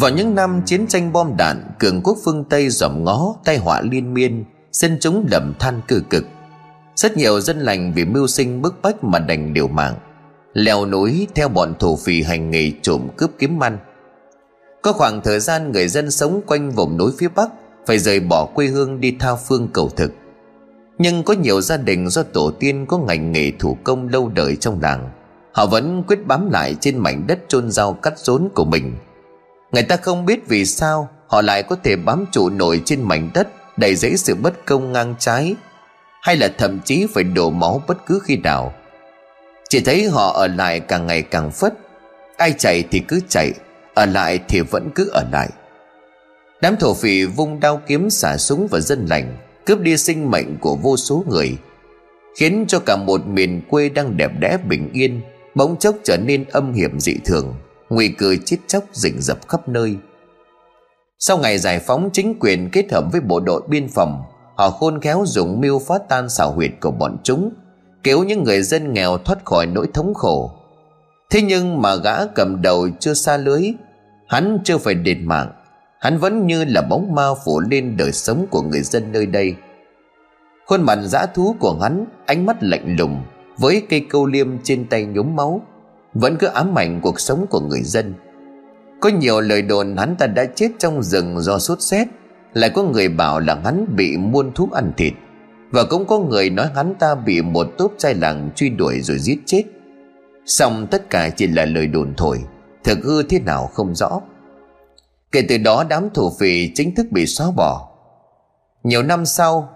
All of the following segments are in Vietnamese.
vào những năm chiến tranh bom đạn, cường quốc phương tây dòm ngó tai họa liên miên, dân chúng lầm than cử cực. Rất nhiều dân lành vì mưu sinh bức bách mà đành liều mạng, leo núi theo bọn thổ phỉ hành nghề trộm cướp kiếm ăn. Có khoảng thời gian người dân sống quanh vùng núi phía bắc phải rời bỏ quê hương đi tha phương cầu thực. Nhưng có nhiều gia đình do tổ tiên có ngành nghề thủ công lâu đời trong làng, họ vẫn quyết bám lại trên mảnh đất chôn rau cắt rốn của mình người ta không biết vì sao họ lại có thể bám trụ nổi trên mảnh đất, đầy dẫy sự bất công ngang trái, hay là thậm chí phải đổ máu bất cứ khi nào. Chỉ thấy họ ở lại càng ngày càng phất, ai chạy thì cứ chạy, ở lại thì vẫn cứ ở lại. Đám thổ phỉ vung đao kiếm xả súng vào dân lành, cướp đi sinh mệnh của vô số người, khiến cho cả một miền quê đang đẹp đẽ bình yên, bỗng chốc trở nên âm hiểm dị thường nguy cơ chết chóc rình rập khắp nơi. Sau ngày giải phóng chính quyền kết hợp với bộ đội biên phòng, họ khôn khéo dùng mưu phá tan xảo huyệt của bọn chúng, cứu những người dân nghèo thoát khỏi nỗi thống khổ. Thế nhưng mà gã cầm đầu chưa xa lưới, hắn chưa phải đền mạng, hắn vẫn như là bóng ma phủ lên đời sống của người dân nơi đây. Khuôn mặt dã thú của hắn, ánh mắt lạnh lùng, với cây câu liêm trên tay nhúm máu vẫn cứ ám ảnh cuộc sống của người dân. Có nhiều lời đồn hắn ta đã chết trong rừng do sốt rét lại có người bảo là hắn bị muôn thú ăn thịt, và cũng có người nói hắn ta bị một tốp trai làng truy đuổi rồi giết chết. Song tất cả chỉ là lời đồn thổi, thực hư thế nào không rõ. Kể từ đó đám thổ phỉ chính thức bị xóa bỏ. Nhiều năm sau,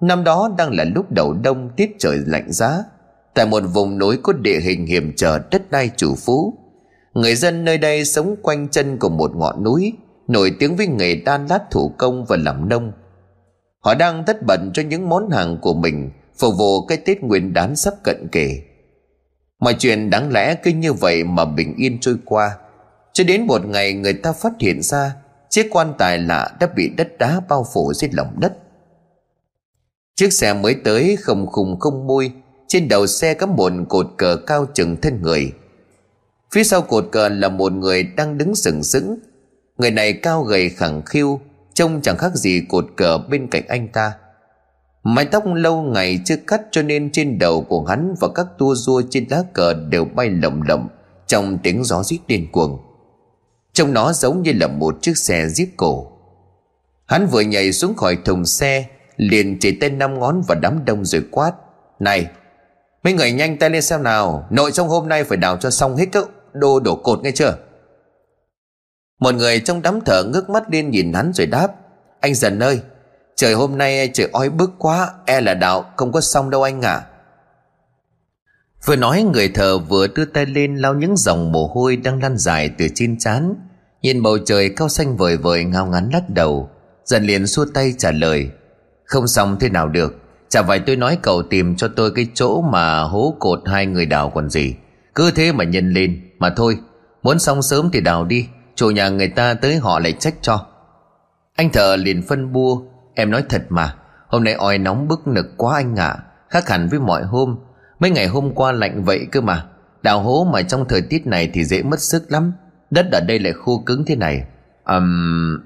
năm đó đang là lúc đầu đông tiết trời lạnh giá tại một vùng núi có địa hình hiểm trở đất đai chủ phú, người dân nơi đây sống quanh chân của một ngọn núi nổi tiếng với nghề đan lát thủ công và làm nông. Họ đang tất bận cho những món hàng của mình, phục vụ cái tết nguyên đán sắp cận kề. Mọi chuyện đáng lẽ cứ như vậy mà bình yên trôi qua. Cho đến một ngày người ta phát hiện ra, chiếc quan tài lạ đã bị đất đá bao phủ dưới lòng đất. Chiếc xe mới tới không khùng không môi trên đầu xe có một cột cờ cao chừng thân người. Phía sau cột cờ là một người đang đứng sừng sững. Người này cao gầy khẳng khiu, trông chẳng khác gì cột cờ bên cạnh anh ta. Mái tóc lâu ngày chưa cắt cho nên trên đầu của hắn và các tua rua trên lá cờ đều bay lầm lầm trong tiếng gió rít điên cuồng. Trông nó giống như là một chiếc xe jeep cổ. Hắn vừa nhảy xuống khỏi thùng xe, Liền chỉ tên năm ngón vào đám đông rồi quát, Này Mấy người nhanh tay lên xem nào. Nội trong hôm nay phải đào cho xong hết các đô đổ cột nghe chưa? Một người trong đám thở ngước mắt lên nhìn hắn rồi đáp. Anh dần ơi, Trời hôm nay trời oi bức quá E là đào không có xong đâu anh ạ. À. Vừa nói, người thợ vừa đưa tay lên lau những dòng mồ hôi đang lăn dài từ trên trán. Nhìn bầu trời cao xanh vời vời ngao ngắn lắc đầu. Dần liền xua tay trả lời. Không xong thế nào được. Chả phải tôi nói cậu tìm cho tôi cái chỗ mà hố cột hai người đào còn gì. Cứ thế mà nhân lên. Mà thôi, Muốn xong sớm thì đào đi. Chủ nhà người ta tới họ lại trách cho. Anh thợ liền phân bua. Em nói thật mà, Hôm nay oi nóng bức nực quá anh ạ. À. Khác hẳn với mọi hôm. Mấy ngày hôm qua lạnh vậy cơ mà. Đào hố mà trong thời tiết này thì dễ mất sức lắm. Đất ở đây lại khô cứng thế này. Um...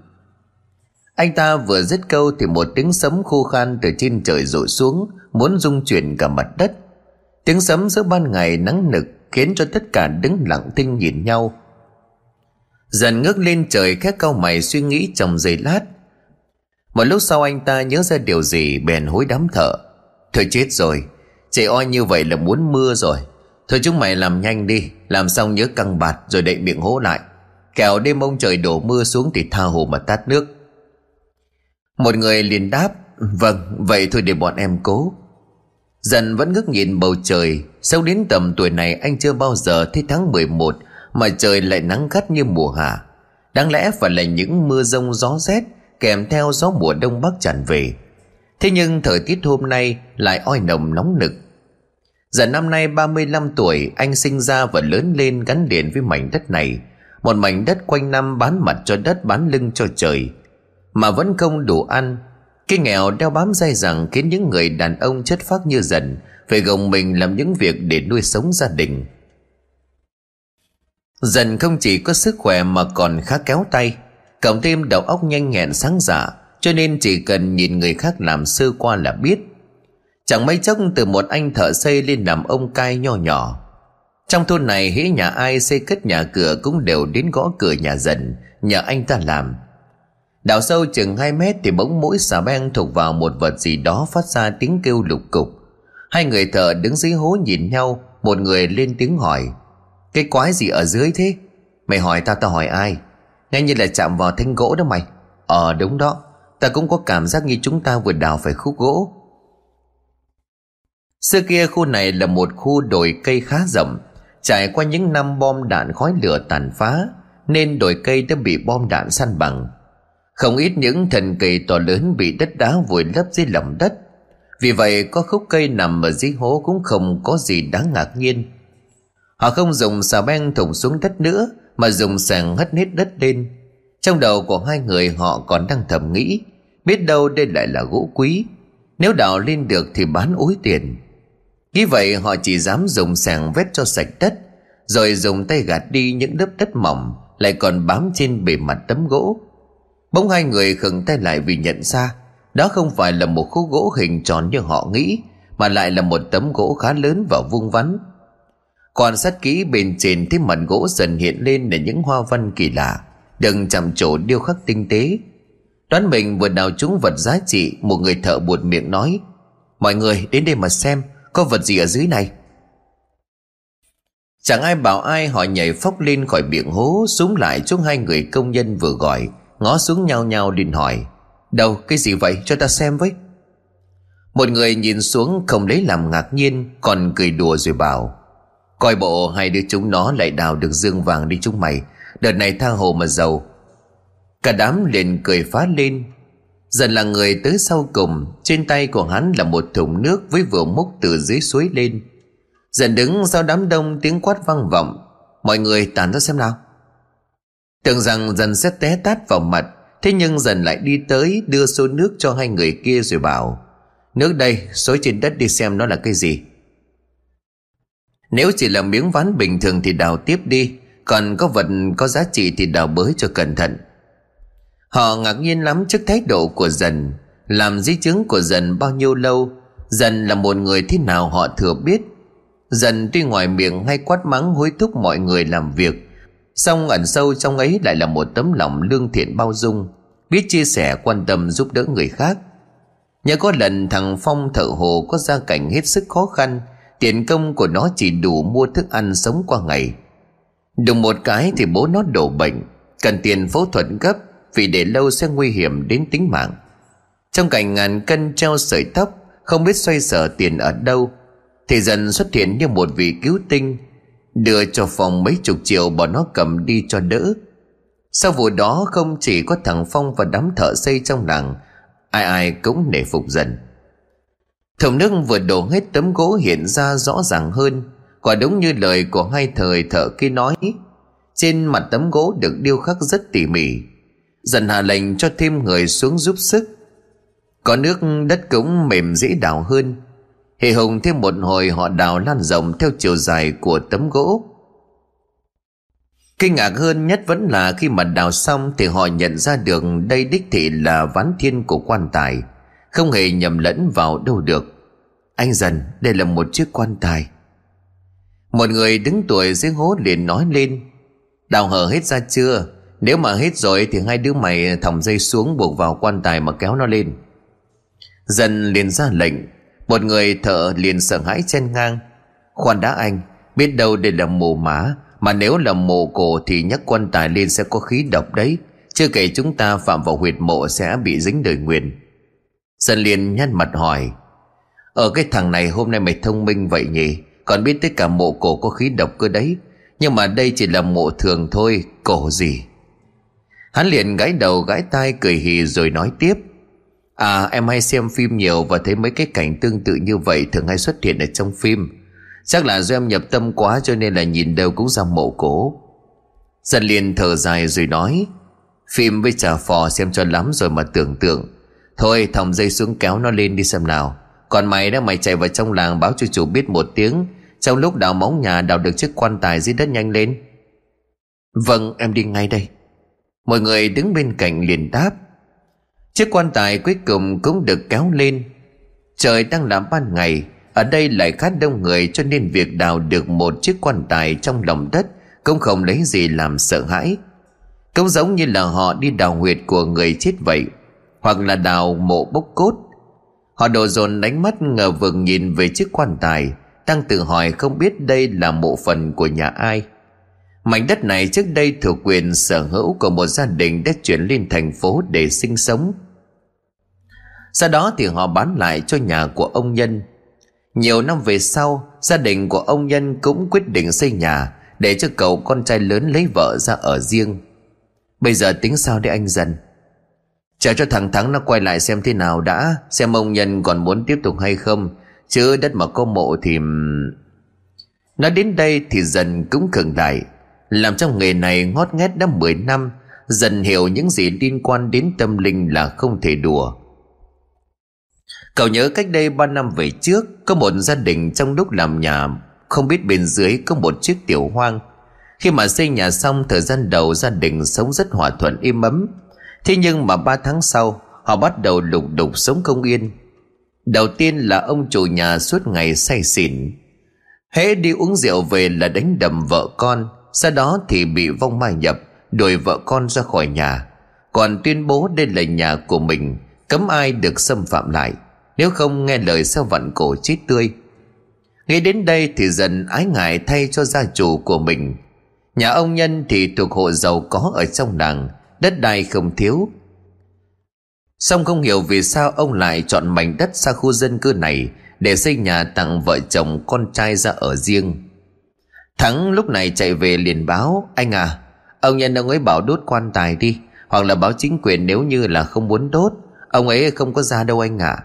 Anh ta vừa dứt câu thì một tiếng sấm khô khan từ trên trời rội xuống, Muốn rung chuyển cả mặt đất. Tiếng sấm giữa ban ngày nắng nực Khiến cho tất cả đứng lặng thinh nhìn nhau. Dần ngước lên trời khét cau mày suy nghĩ trong giây lát. Một lúc sau anh ta nhớ ra điều gì bèn hối đám thở. Thôi chết rồi Trời oi như vậy là muốn mưa rồi. Thôi chúng mày làm nhanh đi, Làm xong nhớ căng bạt rồi đậy miệng hố lại. Kẻo đêm ông trời đổ mưa xuống Thì tha hồ mà tát nước. Một người liền đáp Vâng vậy thôi để bọn em cố. Dần vẫn ngước nhìn bầu trời. Sau đến tầm tuổi này, anh chưa bao giờ thấy tháng 11 Mà trời lại nắng gắt như mùa hạ. Đáng lẽ phải là những mưa rông gió rét Kèm theo gió mùa đông bắc tràn về. Thế nhưng thời tiết hôm nay lại oi nồng nóng nực. Giờ năm nay 35 tuổi, anh sinh ra và lớn lên gắn liền với mảnh đất này. Một mảnh đất quanh năm bán mặt cho đất, bán lưng cho trời. Mà vẫn không đủ ăn. Cái nghèo đeo bám dai dẳng khiến những người đàn ông chất phác như dần, Phải gồng mình làm những việc để nuôi sống gia đình. Dần không chỉ có sức khỏe mà còn khá kéo tay, Cộng thêm đầu óc nhanh nhẹn sáng dạ Cho nên chỉ cần nhìn người khác làm sơ qua là biết. Chẳng mấy chốc từ một anh thợ xây lên làm ông cai nho nhỏ. Trong thôn này hễ nhà ai xây cất nhà cửa cũng đều đến gõ cửa nhà dần Nhờ anh ta làm. Đào sâu chừng 2 mét thì bỗng mũi xà beng thuộc vào một vật gì đó phát ra tiếng kêu lục cục. Hai người thợ đứng dưới hố nhìn nhau, Một người lên tiếng hỏi, Cái quái gì ở dưới thế? Mày hỏi tao tao hỏi ai? Nghe như là chạm vào thanh gỗ đó mày. Ờ đúng đó. Ta cũng có cảm giác như chúng ta vừa đào phải khúc gỗ. Xưa kia khu này là một khu đồi cây khá rộng. Trải qua những năm bom đạn khói lửa tàn phá, Nên đồi cây đã bị bom đạn săn bằng. Không ít những thần cây to lớn bị đất đá vùi lấp dưới lòng đất. Vì vậy, có khúc cây nằm ở dưới hố cũng không có gì đáng ngạc nhiên. Họ không dùng xà beng thủng xuống đất nữa, Mà dùng sàng hất hết đất lên. Trong đầu của hai người, họ còn đang thầm nghĩ, Biết đâu đây lại là gỗ quý. Nếu đào lên được thì bán ối tiền. Nghĩ vậy, họ chỉ dám dùng sàng vét cho sạch đất, Rồi dùng tay gạt đi những lớp đất mỏng, Lại còn bám trên bề mặt tấm gỗ. Bỗng hai người khựng tay lại vì nhận ra Đó không phải là một khúc gỗ hình tròn như họ nghĩ, Mà lại là một tấm gỗ khá lớn và vuông vắn. Quan sát kỹ bên trên thấy mặt gỗ dần hiện lên là những hoa văn kỳ lạ, Đừng chạm trổ điêu khắc tinh tế. Đoán mình vừa đào trúng vật giá trị, Một người thợ buột miệng nói, Mọi người đến đây mà xem, Có vật gì ở dưới này? Chẳng ai bảo ai, họ nhảy phóc lên khỏi miệng hố Xuống lại chỗ hai người công nhân vừa gọi. Ngó xuống nhau nhau liền hỏi, Đâu, cái gì vậy? Cho ta xem với. Một người nhìn xuống không lấy làm ngạc nhiên, Còn cười đùa rồi bảo, Coi bộ hai đứa chúng nó lại đào được dương vàng đi chúng mày. Đợt này tha hồ mà giàu. Cả đám liền cười phá lên. Dần là người tới sau cùng, Trên tay của hắn là một thùng nước Với vừa múc từ dưới suối lên. Dần đứng sau đám đông, tiếng quát vang vọng. Mọi người tàn ra xem nào. Tưởng rằng dần sẽ té tát vào mặt, Thế nhưng dần lại đi tới Đưa số nước cho hai người kia rồi bảo, Nước đây, xối trên đất đi xem nó là cái gì. Nếu chỉ là miếng ván bình thường Thì đào tiếp đi, Còn có vật có giá trị thì đào bới cho cẩn thận. Họ ngạc nhiên lắm trước thái độ của dần Làm di chứng của dần bao nhiêu lâu Dần là một người thế nào họ thừa biết. Dần tuy ngoài miệng hay quát mắng hối thúc mọi người làm việc song ẩn sâu trong ấy lại là một tấm lòng lương thiện bao dung, biết chia sẻ quan tâm giúp đỡ người khác. Nhớ có lần thằng phong thợ hồ có gia cảnh hết sức khó khăn, tiền công của nó chỉ đủ mua thức ăn sống qua ngày. Đùng một cái thì bố nó đổ bệnh, cần tiền phẫu thuật gấp vì để lâu sẽ nguy hiểm đến tính mạng. Trong cảnh ngàn cân treo sợi tóc, không biết xoay sở tiền ở đâu, thì dần xuất hiện như một vị cứu tinh đưa cho phong mấy chục triệu bỏ nó cầm đi cho đỡ. Sau vụ đó không chỉ có thằng phong và đám thợ xây trong làng, ai ai cũng nể phục dần. Thùng nước vừa đổ hết tấm gỗ hiện ra rõ ràng hơn, quả đúng như lời của hai thời thợ kia nói. Trên mặt tấm gỗ được điêu khắc rất tỉ mỉ, dần hạ lệnh cho thêm người xuống giúp sức. Có nước đất cũng mềm dễ đào hơn. Hì hùng thêm một hồi họ đào lan rộng theo chiều dài của tấm gỗ. Kinh ngạc hơn nhất vẫn là khi mà đào xong thì họ nhận ra được đây đích thị là ván thiên của quan tài, không hề nhầm lẫn vào đâu được. Anh dần, đây là một chiếc quan tài. Một người đứng tuổi dưới hố liền nói lên, đào hở hết ra chưa? Nếu mà hết rồi thì hai đứa mày thòng dây xuống buộc vào quan tài mà kéo nó lên. Dần liền ra lệnh một người thợ liền sợ hãi chen ngang. Khoan đã anh, biết đâu đây là mồ mã mà nếu là mồ cổ thì nhắc quan tài lên sẽ có khí độc đấy. Chưa kể chúng ta phạm vào huyệt mộ sẽ bị dính đời nguyền. Dần liền nhăn mặt hỏi, ở cái thằng này hôm nay mày thông minh vậy nhỉ? Còn biết tất cả mộ cổ có khí độc cơ đấy. Nhưng mà đây chỉ là mộ thường thôi, cổ gì? Hắn liền gãi đầu gãi tai cười hì rồi nói tiếp À em hay xem phim nhiều và thấy mấy cái cảnh tương tự như vậy thường hay xuất hiện ở trong phim. Chắc là do em nhập tâm quá cho nên là nhìn đâu cũng ra mộ cổ. Dân liền thở dài rồi nói, Phim với trà phò xem cho lắm rồi mà tưởng tượng. Thôi, thòng dây xuống kéo nó lên đi xem nào. Còn mày đó, mày chạy vào trong làng báo cho chủ biết một tiếng. Trong lúc đào móng nhà, đào được chiếc quan tài dưới đất nhanh lên. Vâng em đi ngay đây. Mọi người đứng bên cạnh liền đáp Chiếc quan tài cuối cùng cũng được kéo lên. Trời đang làm ban ngày, Ở đây lại khá đông người Cho nên việc đào được một chiếc quan tài trong lòng đất Cũng không lấy gì làm sợ hãi. Cũng giống như là họ đi đào huyệt của người chết vậy, Hoặc là đào mộ bốc cốt. Họ đổ dồn đánh mắt ngờ vực nhìn về chiếc quan tài Đang tự hỏi không biết đây là mộ phần của nhà ai. Mảnh đất này trước đây thuộc quyền sở hữu của một gia đình đã chuyển lên thành phố để sinh sống. Sau đó thì họ bán lại cho nhà của ông Nhân. Nhiều năm về sau, gia đình của ông Nhân cũng quyết định xây nhà để cho cậu con trai lớn lấy vợ ra ở riêng. Bây giờ tính sao để anh dần? Chờ cho thằng Thắng nó quay lại xem thế nào đã, xem ông Nhân còn muốn tiếp tục hay không, chứ đất mà có mộ thì... Nói đến đây thì dần cũng cường đại làm trong nghề này ngót nghét đã 10 năm, Dần hiểu những gì liên quan đến tâm linh là không thể đùa. Cậu nhớ cách đây 3 năm về trước, Có một gia đình trong lúc làm nhà, Không biết bên dưới có một chiếc tiểu hoang. Khi mà xây nhà xong, Thời gian đầu gia đình sống rất hòa thuận im ấm. Thế nhưng mà 3 tháng sau, Họ bắt đầu lục đục sống không yên. Đầu tiên là ông chủ nhà suốt ngày say xỉn. Hễ đi uống rượu về là đánh đầm vợ con sau đó thì bị vong ma nhập, Đuổi vợ con ra khỏi nhà. Còn tuyên bố đây là nhà của mình, Cấm ai được xâm phạm lại. Nếu không nghe lời sao vặn cổ chết tươi. Nghe đến đây thì dần ái ngại thay cho gia chủ của mình. Nhà ông Nhân thì thuộc hộ giàu có ở trong làng, Đất đai không thiếu. Xong không hiểu vì sao ông lại chọn mảnh đất xa khu dân cư này Để xây nhà tặng vợ chồng con trai ra ở riêng. Thắng lúc này chạy về liền báo, Anh à Ông nhân ông ấy bảo đốt quan tài đi, Hoặc là báo chính quyền nếu như là không muốn đốt. Ông ấy không có ra đâu anh ạ. À.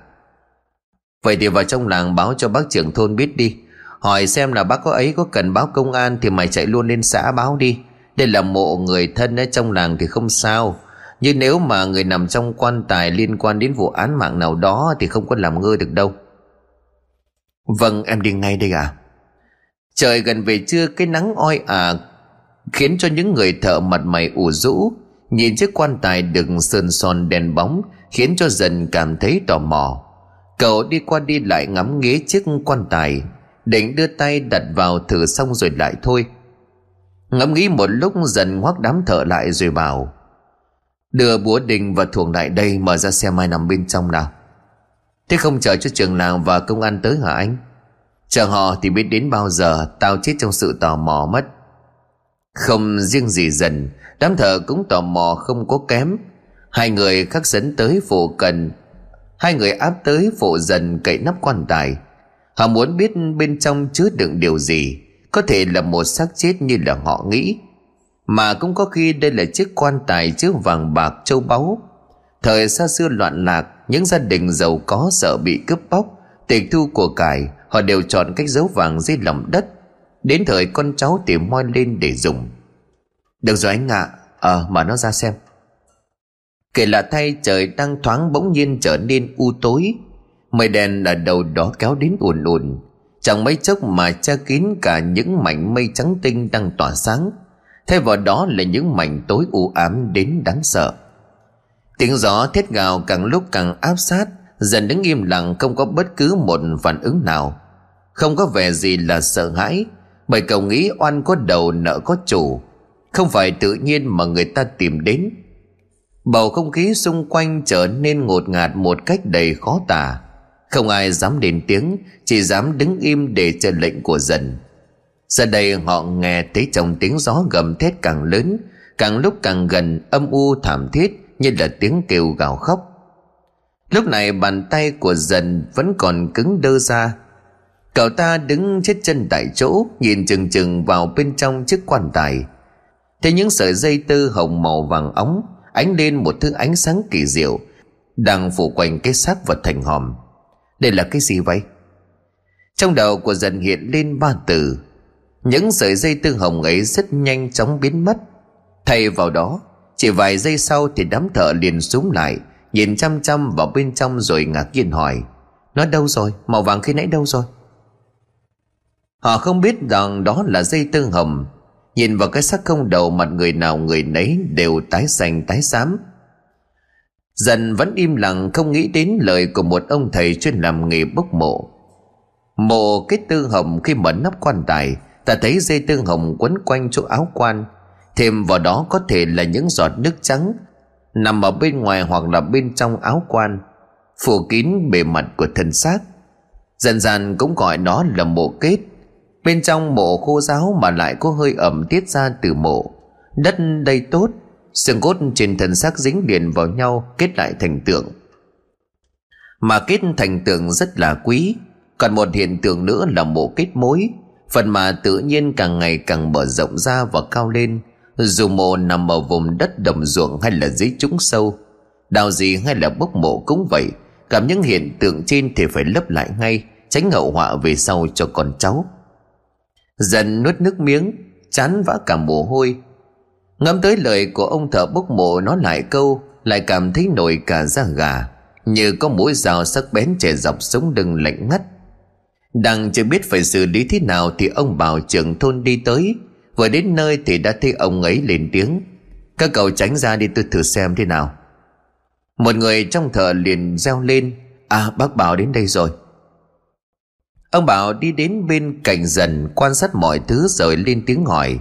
Vậy thì vào trong làng báo cho bác trưởng thôn biết đi. Hỏi xem là bác có ấy có cần báo công an Thì mày chạy luôn lên xã báo đi. Đây là mộ người thân ở trong làng thì không sao. Nhưng nếu mà người nằm trong quan tài liên quan đến vụ án mạng nào đó Thì không có làm ngơ được đâu. Vâng em đi ngay đây à Trời gần về trưa, cái nắng oi ả Khiến cho những người thợ mặt mày ủ rũ. Nhìn chiếc quan tài đựng sơn son đèn bóng, Khiến cho dần cảm thấy tò mò. Cậu đi qua đi lại ngắm nghía chiếc quan tài, Định đưa tay đặt vào thử xong rồi lại thôi. Ngẫm nghĩ một lúc, dần ngoác đám thợ lại rồi bảo, Đưa búa đình và thuồng lại đây, Mở ra xem ai nằm bên trong nào. Thế không chờ cho trường làng và công an tới hả anh? Chờ họ thì biết đến bao giờ Tao chết trong sự tò mò mất. Không riêng gì dần, Đám thợ cũng tò mò không có kém. Hai người khắc dẫn tới phụ cần Hai người áp tới phụ dần cậy nắp quan tài. Họ muốn biết bên trong chứa đựng điều gì, Có thể là một xác chết như là họ nghĩ. Mà cũng có khi đây là chiếc quan tài chứa vàng bạc châu báu. Thời xa xưa loạn lạc, Những gia đình giàu có sợ bị cướp bóc, Tịch thu của cải Họ đều chọn cách giấu vàng dưới lòng đất. Đến thời con cháu tìm moi lên để dùng. Được rồi anh ạ. À, Ờ mở nó ra xem. Kể là thay trời đang thoáng bỗng nhiên trở nên u tối. Mây đèn ở đầu đó kéo đến ùn ùn. Chẳng mấy chốc mà che kín cả những mảnh mây trắng tinh đang tỏa sáng. Thay vào đó là những mảnh tối u ám đến đáng sợ. Tiếng gió thét gào càng lúc càng áp sát Dần đứng im lặng không có bất cứ một phản ứng nào không có vẻ gì là sợ hãi. Bởi cậu nghĩ oan có đầu nợ có chủ. Không phải tự nhiên mà người ta tìm đến. Bầu không khí xung quanh trở nên ngột ngạt một cách đầy khó tả. Không ai dám đến tiếng, Chỉ dám đứng im để chờ lệnh của dần. Giờ đây họ nghe thấy trong tiếng gió gầm thét càng lớn, Càng lúc càng gần âm u thảm thiết Như là tiếng kêu gào khóc. Lúc này bàn tay của dần vẫn còn cứng đơ ra Cậu ta đứng chết chân tại chỗ, Nhìn chừng chừng vào bên trong chiếc quan tài. Thấy những sợi dây tơ hồng màu vàng óng, Ánh lên một thứ ánh sáng kỳ diệu, Đang phủ quanh cái xác vật thành hòm. Đây là cái gì vậy? Trong đầu của dần hiện lên ba từ. Những sợi dây tơ hồng ấy rất nhanh chóng biến mất. Thay vào đó, Chỉ vài giây sau thì đám thợ liền súng lại, Nhìn chăm chăm vào bên trong rồi ngạc nhiên hỏi, Nó đâu rồi? Màu vàng khi nãy đâu rồi? Họ không biết rằng đó là dây tương hồng Nhìn vào cái xác không đầu mặt người nào người nấy đều tái xanh, tái xám. Dần vẫn im lặng, không nghĩ đến lời của một ông thầy chuyên làm nghề bốc mộ. Mộ kết tư hồng khi mở nắp quan tài, Ta thấy dây tương hồng quấn quanh chỗ áo quan. Thêm vào đó có thể là những giọt nước trắng Nằm ở bên ngoài hoặc là bên trong áo quan, Phủ kín bề mặt của thân xác. Dần dần cũng gọi nó là mộ kết. Bên trong mộ khô giáo mà lại có hơi ẩm tiết ra từ mộ. Đất đây tốt, Xương cốt trên thân xác dính liền vào nhau, Kết lại thành tượng. Mà kết thành tượng rất là quý, Còn một hiện tượng nữa là mộ kết mối. Phần mà tự nhiên càng ngày càng mở rộng ra và cao lên. Dù mộ nằm ở vùng đất đồng ruộng hay là dưới trũng sâu, Đào gì hay là bốc mộ cũng vậy. Cảm những hiện tượng trên thì phải lấp lại ngay, Tránh hậu họa về sau cho con cháu. Dần nuốt nước miếng, Chán vã cả mồ hôi. Ngắm tới lời của ông thợ bốc mộ Nó lại câu, Lại cảm thấy nổi cả da gà, Như có mũi dao sắc bén chảy dọc sống lưng lạnh ngắt. Đang chưa biết phải xử lý thế nào Thì ông bảo trưởng thôn đi tới. Vừa đến nơi thì đã thấy ông ấy lên tiếng. Các cậu tránh ra đi tôi thử xem thế nào. Một người trong thợ liền reo lên À bác Bảo đến đây rồi. Ông Bảo đi đến bên cạnh dần, Quan sát mọi thứ rồi lên tiếng hỏi.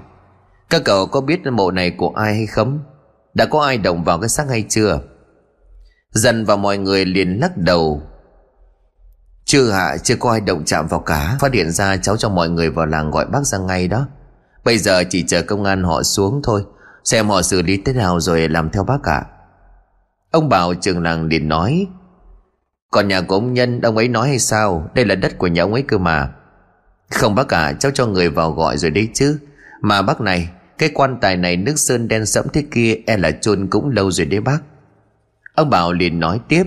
Các cậu có biết mộ này của ai hay không? Đã có ai động vào cái xác hay chưa? Dần và mọi người liền lắc đầu. Chưa hạ, chưa có ai động chạm vào cả. Phát hiện ra cháu cho mọi người vào làng gọi bác ra ngay đó. Bây giờ chỉ chờ công an họ xuống thôi, Xem họ xử lý thế nào rồi làm theo bác cả Ông bảo trường làng liền nói còn nhà của ông Nhân, ông ấy nói hay sao? Đây là đất của nhà ông ấy cơ mà. Không, bác cả cháu cho người vào gọi rồi đấy chứ. Mà bác này, Cái quan tài này nước sơn đen sẫm thế kia E là chôn cũng lâu rồi đấy bác. Ông bảo liền nói tiếp.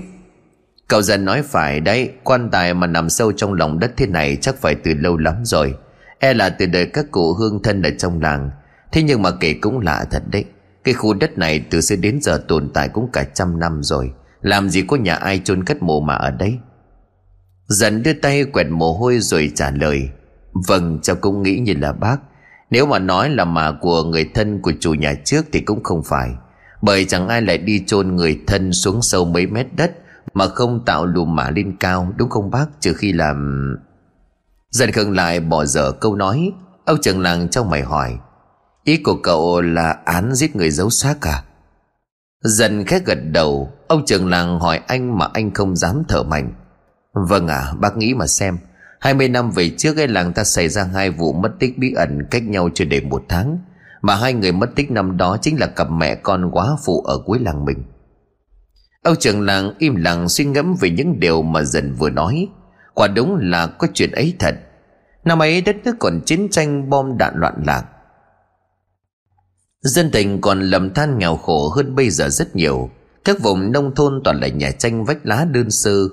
Cậu dần nói phải đấy, Quan tài mà nằm sâu trong lòng đất thế này Chắc phải từ lâu lắm rồi. E là từ đời các cụ hương thân ở trong làng. Thế nhưng mà kể cũng lạ thật đấy. Cái khu đất này từ xưa đến giờ tồn tại cũng cả trăm năm rồi. Làm gì có nhà ai chôn cất mộ mà ở đây Dần đưa tay quẹt mồ hôi rồi trả lời Vâng cháu cũng nghĩ như là bác. Nếu mà nói là mà của người thân của chủ nhà trước thì cũng không phải. Bởi chẳng ai lại đi chôn người thân xuống sâu mấy mét đất mà không tạo lùm mả lên cao, đúng không bác? Trừ khi làm dần khương lại bỏ dở câu nói. Ông trưởng làng trong mày hỏi, ý của cậu là án giết người giấu xác à? Dần khét gật đầu, ông trưởng làng hỏi anh mà anh không dám thở mạnh. Vâng à bác nghĩ mà xem. Hai mươi năm về trước cái làng ta xảy ra hai vụ mất tích bí ẩn cách nhau chưa đầy một tháng. Mà hai người mất tích năm đó chính là cặp mẹ con quá phụ ở cuối làng mình. Ông trưởng làng im lặng suy ngẫm về những điều mà dần vừa nói. Quả đúng là có chuyện ấy thật. Năm ấy đất nước còn chiến tranh bom đạn loạn lạc. Dân tình còn lầm than nghèo khổ hơn bây giờ rất nhiều. Các vùng nông thôn toàn là nhà tranh vách lá đơn sơ.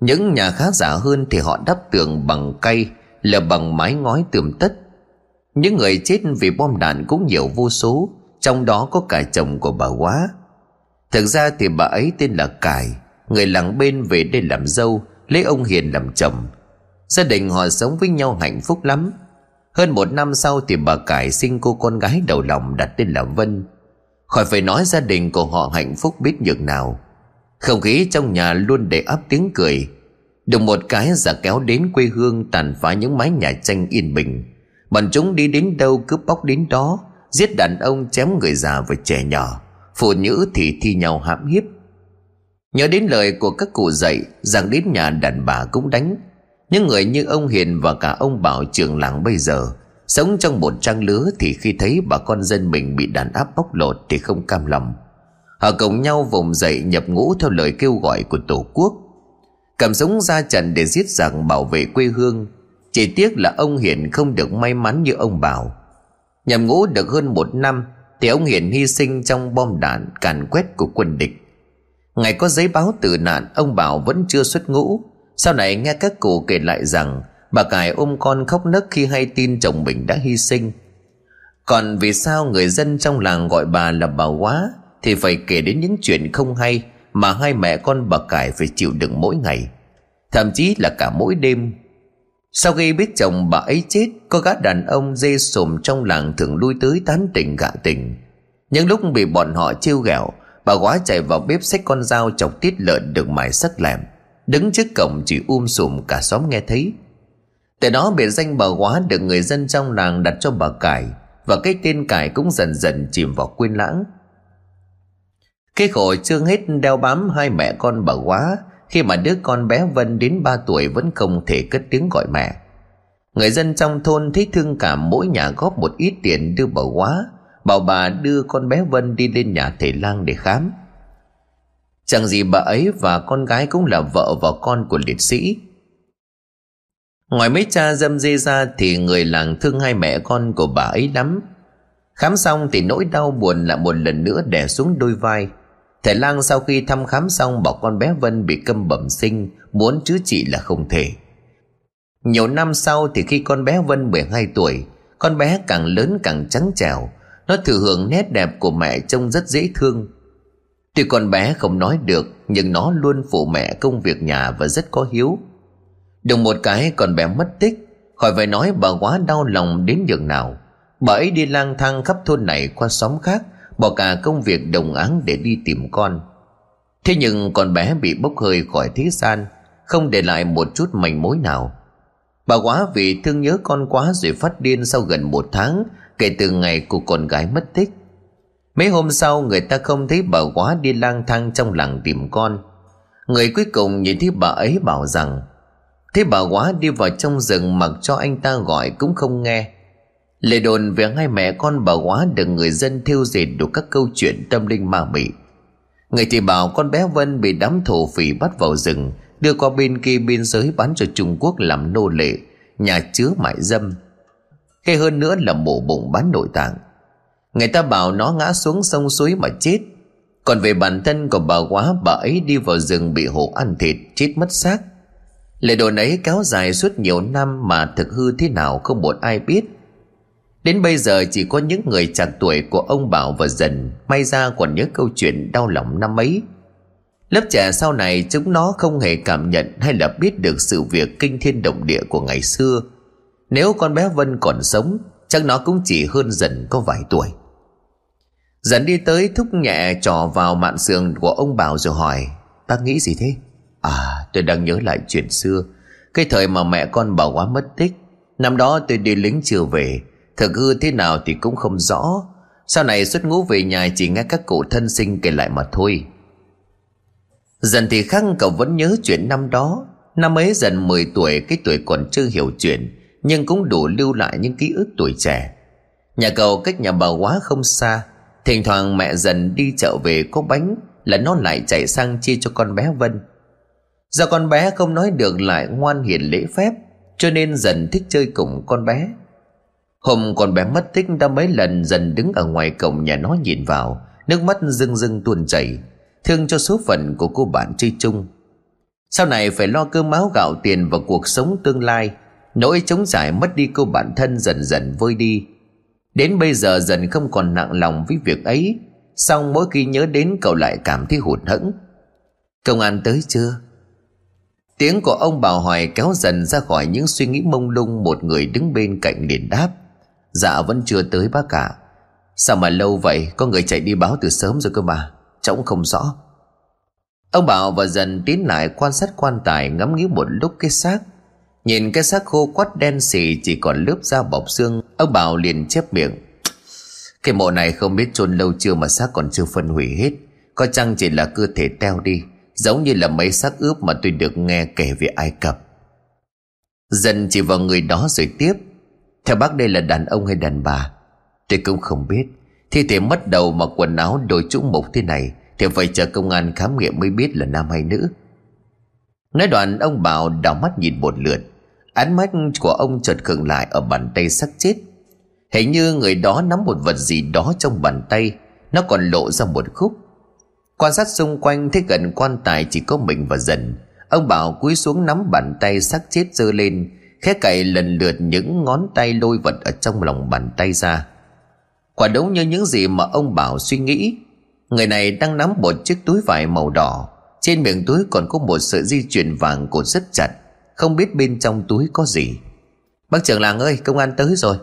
Những nhà khá giả hơn thì họ đắp tường bằng cây, Là bằng mái ngói tường tất. Những người chết vì bom đạn cũng nhiều vô số, Trong đó có cả chồng của bà quá. Thực ra thì bà ấy tên là Cải, Người làng bên về đây làm dâu, Lấy ông Hiền làm chồng. Gia đình họ sống với nhau hạnh phúc lắm. Hơn một năm sau thì bà Cải sinh cô con gái đầu lòng đặt tên là Vân. Khỏi phải nói gia đình của họ hạnh phúc biết nhường nào. Không khí trong nhà luôn đầy áp tiếng cười. Đùng một cái giả kéo đến quê hương tàn phá những mái nhà tranh yên bình. Bọn chúng đi đến đâu cướp bóc đến đó, Giết đàn ông chém người già và trẻ nhỏ. Phụ nữ thì thi nhau hãm hiếp. Nhớ đến lời của các cụ dạy, rằng đến nhà đàn bà cũng đánh những người như ông hiền và cả ông bảo trường làng bây giờ, sống trong một trang lứa thì khi thấy bà con dân mình bị đàn áp bóc lột thì không cam lòng. Họ cùng nhau vùng dậy nhập ngũ theo lời kêu gọi của tổ quốc. Cầm súng ra trận để giết giặc bảo vệ quê hương, chỉ tiếc là ông hiền không được may mắn như ông bảo. Nhập ngũ được hơn một năm thì ông Hiền hy sinh trong bom đạn càn quét của quân địch. Ngày có giấy báo tử nạn, Ông Bảo vẫn chưa xuất ngũ. Sau này nghe các cụ kể lại rằng Bà Cải ôm con khóc nấc khi hay tin chồng mình đã hy sinh? Còn vì sao người dân trong làng gọi bà là bà quá Thì phải kể đến những chuyện không hay Mà hai mẹ con bà Cải phải chịu đựng mỗi ngày, Thậm chí là cả mỗi đêm? Sau khi biết chồng bà ấy chết, Có gã đàn ông dê sồm trong làng thường lui tới tán tỉnh gạ tình Những lúc bị bọn họ chiêu ghẹo, Bà quá chạy vào bếp xách con dao chọc tiết lợn được mài sắc lẹm. Đứng trước cổng chỉ um sùm cả xóm nghe thấy. Từ đó biệt danh bà quá được người dân trong làng đặt cho bà cải, Và cái tên cải cũng dần dần chìm vào quên lãng. Cái khổ chưa hết đeo bám hai mẹ con bà quá Khi mà đứa con bé Vân đến 3 tuổi vẫn không thể cất tiếng gọi mẹ. Người dân trong thôn thấy thương cảm mỗi nhà góp một ít tiền đưa bà quá Bảo bà đưa con bé Vân đi lên nhà thầy lang để khám. Chẳng gì bà ấy và con gái cũng là vợ và con của liệt sĩ. Ngoài mấy cha dâm dê ra thì người làng thương hai mẹ con của bà ấy lắm. Khám xong thì nỗi đau buồn lại một lần nữa đè xuống đôi vai. Thầy lang sau khi thăm khám xong bảo con bé Vân bị câm bẩm sinh, Muốn chữa trị là không thể. Nhiều năm sau thì khi con bé Vân 12 tuổi, Con bé càng lớn càng trắng trẻo. Nó thừa hưởng nét đẹp của mẹ trông rất dễ thương. Tuy con bé không nói được, Nhưng nó luôn phụ mẹ công việc nhà và rất có hiếu. Đùng một cái, con bé mất tích. Khỏi phải nói bà quá đau lòng đến nhường nào. Bà ấy đi lang thang khắp thôn này qua xóm khác, Bỏ cả công việc đồng áng để đi tìm con. Thế nhưng con bé bị bốc hơi khỏi thế gian, Không để lại một chút manh mối nào. Bà quá vì thương nhớ con quá rồi phát điên sau gần một tháng, Kể từ ngày của con gái mất tích. Mấy hôm sau người ta không thấy bà quá đi lang thang trong làng tìm con. Người cuối cùng nhìn thấy bà ấy bảo rằng, Thế bà quá đi vào trong rừng mặc cho anh ta gọi cũng không nghe. Lệ đồn về hai mẹ con bà quá được người dân thiêu dệt đủ các câu chuyện tâm linh ma mị Người thì bảo con bé Vân bị đám thổ phỉ bắt vào rừng, Đưa qua bên kia biên giới bán cho Trung Quốc làm nô lệ, Nhà chứa mại dâm. Hay hơn nữa là mổ bụng bán nội tạng. Người ta bảo nó ngã xuống sông suối mà chết. Còn về bản thân của bà quá, Bà ấy đi vào rừng bị hổ ăn thịt, Chết mất xác. Lời đồn ấy kéo dài suốt nhiều năm Mà thực hư thế nào không một ai biết. Đến bây giờ chỉ có những người chạc tuổi của ông Bảo và dần, May ra còn nhớ câu chuyện đau lòng năm ấy. Lớp trẻ sau này chúng nó không hề cảm nhận hay là biết được sự việc kinh thiên động địa của ngày xưa. Nếu con bé Vân còn sống, Chắc nó cũng chỉ hơn dần có vài tuổi. Dần đi tới thúc nhẹ trò vào mạn sườn của ông Bảo rồi hỏi, Bác nghĩ gì thế? À tôi đang nhớ lại chuyện xưa. Cái thời mà mẹ con bảo quá mất tích, Năm đó tôi đi lính chưa về. Thực hư thế nào thì cũng không rõ. Sau này xuất ngũ về nhà chỉ nghe các cụ thân sinh kể lại mà thôi. Dần thì khăng cậu vẫn nhớ chuyện năm đó. Năm ấy dần 10 tuổi, Cái tuổi còn chưa hiểu chuyện, Nhưng cũng đủ lưu lại những ký ức tuổi trẻ. Nhà cậu cách nhà bà quá không xa Thỉnh thoảng mẹ dần đi chợ về có bánh Là nó lại chạy sang chia cho con bé Vân. Do con bé không nói được lại ngoan hiền lễ phép, Cho nên dần thích chơi cùng con bé. Hôm con bé mất tích đã mấy lần, dần đứng ở ngoài cổng nhà nó nhìn vào, Nước mắt rưng rưng tuôn chảy, Thương cho số phận của cô bạn chơi chung. Sau này phải lo cơm áo gạo tiền và cuộc sống tương lai, Nỗi chống giải mất đi cô bạn thân dần dần vơi đi Đến bây giờ dần không còn nặng lòng với việc ấy. Xong mỗi khi nhớ đến cậu lại cảm thấy hụt hẫng. Công an tới chưa? Tiếng của ông bảo hoài kéo dần ra khỏi những suy nghĩ mông lung Một người đứng bên cạnh liền đáp. Dạ vẫn chưa tới bác cả Sao mà lâu vậy? Có người chạy đi báo từ sớm rồi cơ mà. Cháu cũng không rõ. Ông Bảo và dần tiến lại quan sát quan tài Ngắm nghĩ một lúc cái xác. Nhìn cái xác khô quắt đen xì Chỉ còn lớp da bọc xương, Ông Bảo liền chép miệng. Cái mộ này không biết chôn lâu chưa Mà xác còn chưa phân hủy hết. Có chăng chỉ là cơ thể teo đi, Giống như là mấy xác ướp mà tôi được nghe kể về Ai Cập. Dần chỉ vào người đó rồi tiếp. Theo bác đây là đàn ông hay đàn bà? Tôi cũng không biết. Thi thể mất đầu mặc quần áo đôi trũng mục thế này, Thì phải chờ công an khám nghiệm mới biết là nam hay nữ. Nói đoạn, ông Bảo đảo mắt nhìn một lượt. Ánh mắt của ông chợt khựng lại ở bàn tay sắc chết. Hình như người đó nắm một vật gì đó trong bàn tay, Nó còn lộ ra một khúc. Quan sát xung quanh thấy gần quan tài chỉ có mình và dần. Ông Bảo cúi xuống nắm bàn tay sắc chết giơ lên, Khẽ cậy lần lượt những ngón tay lôi vật ở trong lòng bàn tay ra. Quả đúng như những gì mà ông Bảo suy nghĩ. Người này đang nắm một chiếc túi vải màu đỏ. Trên miệng túi còn có một sợi di chuyển vàng cột rất chặt. Không biết bên trong túi có gì. Bác trưởng làng ơi, công an tới rồi.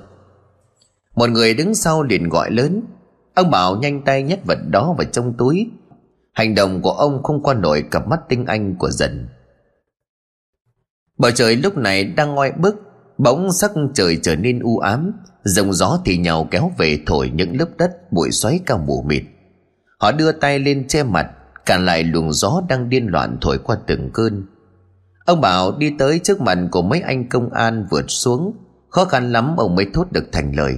Một người đứng sau liền gọi lớn. Ông Bảo nhanh tay nhét vật đó vào trong túi. Hành động của ông không qua nổi cặp mắt tinh anh của dần. Bầu trời lúc này đang ngoi bức, Bỗng sắc trời trở nên u ám, Dòng gió thì nhào kéo về thổi những lớp đất bụi xoáy cao mù mịt. Họ đưa tay lên che mặt, Cản lại luồng gió đang điên loạn thổi qua từng cơn. Ông Bảo đi tới trước mặt của mấy anh công an vượt xuống. Khó khăn lắm ông mới thốt được thành lời.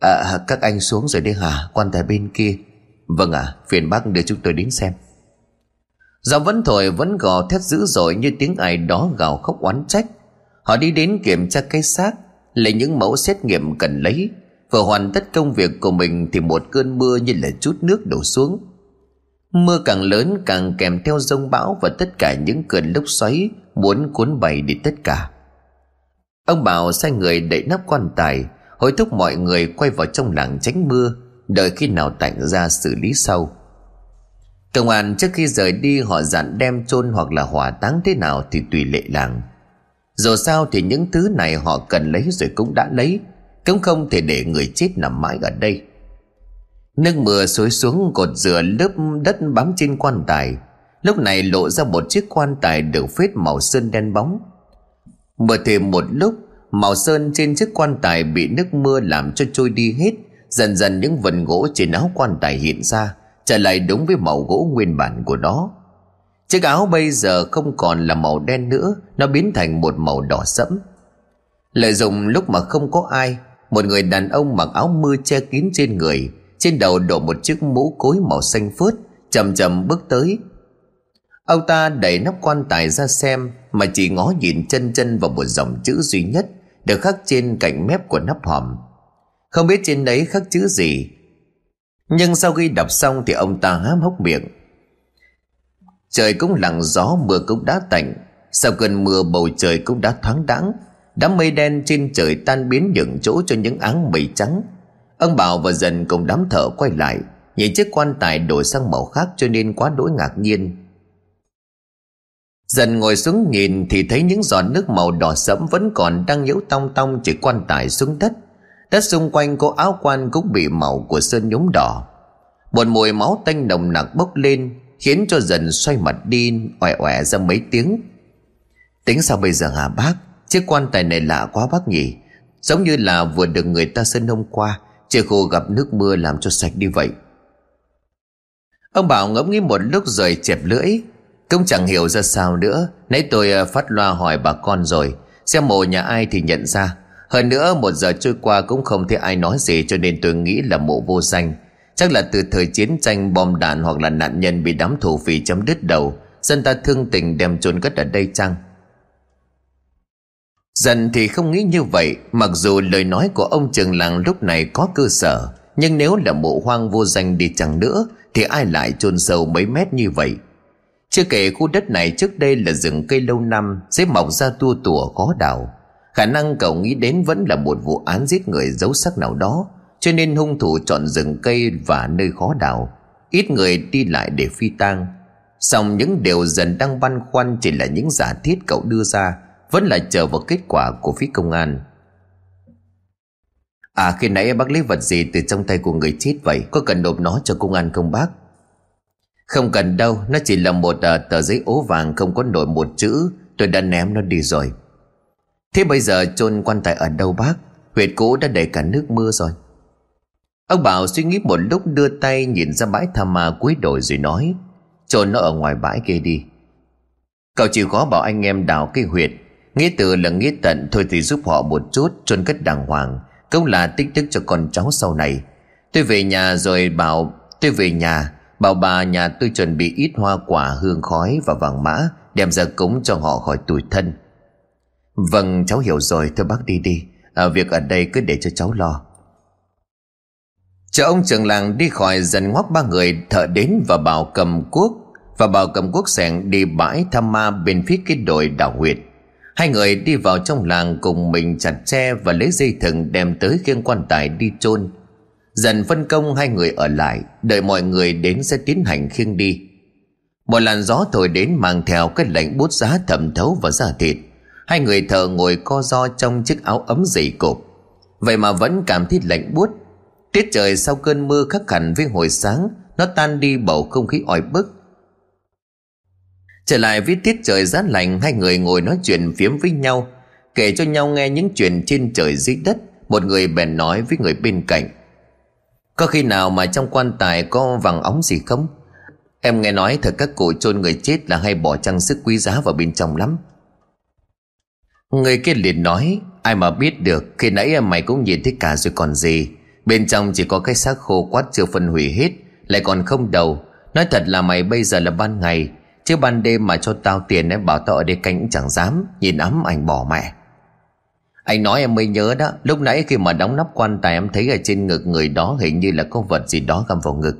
À các anh xuống rồi đi hả? Quan tài bên kia. Vâng ạ à, phiền bác đưa chúng tôi đến xem. Giọng vẫn thổi vẫn gò thét dữ dội Như tiếng ai đó gào khóc oán trách. Họ đi đến kiểm tra cái xác Lấy những mẫu xét nghiệm cần lấy. Vừa hoàn tất công việc của mình Thì một cơn mưa như là chút nước đổ xuống. Mưa càng lớn càng kèm theo rông bão Và tất cả những cơn lốc xoáy Muốn cuốn bay đi tất cả. Ông Bảo sai người đậy nắp quan tài, Hối thúc mọi người quay vào trong làng tránh mưa, Đợi khi nào tạnh ra xử lý sau. Công an trước khi rời đi họ dặn đem chôn hoặc là hỏa táng thế nào thì tùy lệ làng. Dù sao thì những thứ này họ cần lấy rồi cũng đã lấy, Cũng không thể để người chết nằm mãi ở đây. Nước mưa xối xuống cột dừa lớp đất bám trên quan tài. Lúc này lộ ra một chiếc quan tài được phết màu sơn đen bóng. Mưa thêm một lúc, Màu sơn trên chiếc quan tài bị nước mưa làm cho trôi đi hết. Dần dần những vần gỗ trên áo quan tài hiện ra, Trở lại đúng với màu gỗ nguyên bản của nó. Chiếc áo bây giờ không còn là màu đen nữa, Nó biến thành một màu đỏ sẫm. Lợi dụng lúc mà không có ai, Một người đàn ông mặc áo mưa che kín trên người trên đầu đội một chiếc mũ cối màu xanh phớt chầm chầm bước tới. Ông ta đẩy nắp quan tài ra xem, Mà chỉ ngó nhìn chân chân vào một dòng chữ duy nhất, Được khắc trên cạnh mép của nắp hòm. Không biết trên đấy khắc chữ gì, Nhưng sau khi đọc xong thì ông ta hám hốc miệng. Trời cũng lặng, gió mưa cũng đã tạnh. Sau cơn mưa, bầu trời cũng đã thoáng đãng. Đám mây đen trên trời tan biến nhường chỗ cho những áng mây trắng. Ông Bảo và dần cùng đám thợ quay lại, Nhìn chiếc quan tài đổi sang màu khác cho nên quá đỗi ngạc nhiên Dần ngồi xuống nhìn thì thấy những giọt nước màu đỏ sẫm vẫn còn đang nhiễu tong tong chỉ quan tài xuống đất. Đất xung quanh cô áo quan cũng bị màu của sơn nhúng đỏ. Một mùi máu tanh nồng nặc bốc lên, khiến cho dần xoay mặt đi, oẻ oẻ ra mấy tiếng. Tính sao bây giờ hả bác? Chiếc quan tài này lạ quá bác nhỉ? Giống như là vừa được người ta sơn hôm qua Trời khô gặp nước mưa làm cho sạch đi vậy. Ông Bảo ngẫm nghĩ một lúc rồi chẹp lưỡi. Cũng chẳng hiểu ra sao nữa. Nãy tôi à, phát loa hỏi bà con rồi. Xem mộ nhà ai thì nhận ra. Hơn nữa, một giờ trôi qua cũng không thấy ai nói gì Cho nên tôi nghĩ là mộ vô danh. Chắc là từ thời chiến tranh bom đạn Hoặc là nạn nhân bị đám thổ phỉ chấm đứt đầu. Dân ta thương tình đem chôn cất ở đây chăng Dần thì không nghĩ như vậy, Mặc dù lời nói của ông trường làng lúc này có cơ sở, Nhưng nếu là mộ hoang vô danh đi chẳng nữa, Thì ai lại chôn sâu mấy mét như vậy? Chưa kể khu đất này trước đây là rừng cây lâu năm Sẽ mọc ra tua tủa khó đào. Khả năng cậu nghĩ đến vẫn là một vụ án giết người giấu sắc nào đó, Cho nên hung thủ chọn rừng cây và nơi khó đào. Ít người đi lại để phi tang. Xong những điều dần đang băn khoăn chỉ là những giả thiết cậu đưa ra. Vẫn là chờ vào kết quả của phía công an. À khi nãy bác lấy vật gì từ trong tay của người chết vậy? Có cần nộp nó cho công an không bác? Không cần đâu Nó chỉ là một à, tờ giấy ố vàng Không có nổi một chữ. Tôi đã ném nó đi rồi. Thế bây giờ chôn quan tài ở đâu bác? Huyệt cũ đã đầy cả nước mưa rồi. Ông Bảo suy nghĩ một lúc đưa tay nhìn ra bãi tha ma cuối đồi rồi nói chôn nó ở ngoài bãi kia đi. Cậu chịu khó bảo anh em đào cái huyệt Nghĩa từ là nghĩa tận Thôi thì giúp họ một chút chôn cất đàng hoàng. Cũng là tích đức cho con cháu sau này. Tôi về nhà rồi bảo Tôi về nhà. Bảo bà nhà tôi chuẩn bị ít hoa quả hương khói và vàng mã Đem ra cúng cho họ khỏi tuổi thân. Vâng cháu hiểu rồi thưa bác đi đi. À, Việc ở đây cứ để cho cháu lo. Chờ ông trưởng làng đi khỏi dần ngoắc ba người thợ đến và bảo cầm cuốc. Và bảo cầm cuốc sẻng đi bãi thăm ma bên phía cái đồi đảo huyệt Hai người đi vào trong làng cùng mình chặt tre và lấy dây thừng đem tới khiêng quan tài đi chôn. Dần phân công hai người ở lại, Đợi mọi người đến sẽ tiến hành khiêng đi. Một làn gió thổi đến mang theo cái lạnh bút giá thẩm thấu vào da thịt. Hai người thờ ngồi co do trong chiếc áo ấm dày cộp. Vậy mà vẫn cảm thấy lạnh buốt. Tiết trời sau cơn mưa khắc hẳn với hồi sáng, Nó tan đi bầu không khí oi bức. Trở lại với tiết trời giá lạnh Hai người ngồi nói chuyện phiếm với nhau. Kể cho nhau nghe những chuyện trên trời dưới đất, Một người bèn nói với người bên cạnh. Có khi nào mà trong quan tài có vàng óng gì không? Em nghe nói thật các cụ chôn người chết là hay bỏ trang sức quý giá vào bên trong lắm. Người kia liền nói, Ai mà biết được, Khi nãy mày cũng nhìn thấy cả rồi còn gì. Bên trong chỉ có cái xác khô quát chưa phân hủy hết, Lại còn không đầu. Nói thật là mày bây giờ là ban ngày Chứ ban đêm mà cho tao tiền em Bảo tao ở đây canh cũng chẳng dám, Nhìn ấm anh bỏ mẹ. Anh nói em mới nhớ đó, Lúc nãy khi mà đóng nắp quan tài em thấy ở trên ngực người đó Hình như là có vật gì đó găm vào ngực.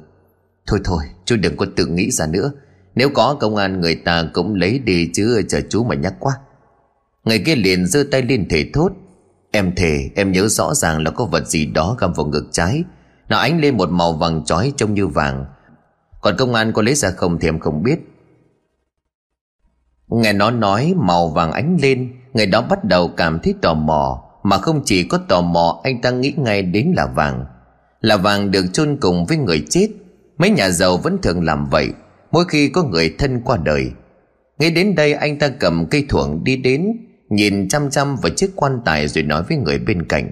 Thôi thôi, chú đừng có tự nghĩ ra nữa. Nếu có công an, người ta cũng lấy đi chứ, chờ chú mà nhắc quá. Người kia liền giơ tay lên thể thốt. Em thề, em nhớ rõ ràng là có vật gì đó găm vào ngực trái. Nó ánh lên một màu vàng chói trông như vàng. Còn công an có lấy ra không thì em không biết. Nghe nó nói màu vàng ánh lên, Người đó bắt đầu cảm thấy tò mò, Mà không chỉ có tò mò, Anh ta nghĩ ngay đến là vàng. Là vàng được chôn cùng với người chết. Mấy nhà giàu vẫn thường làm vậy, Mỗi khi có người thân qua đời. Ngay đến đây, anh ta cầm cây thuồng đi đến, Nhìn chăm chăm vào chiếc quan tài Rồi nói với người bên cạnh.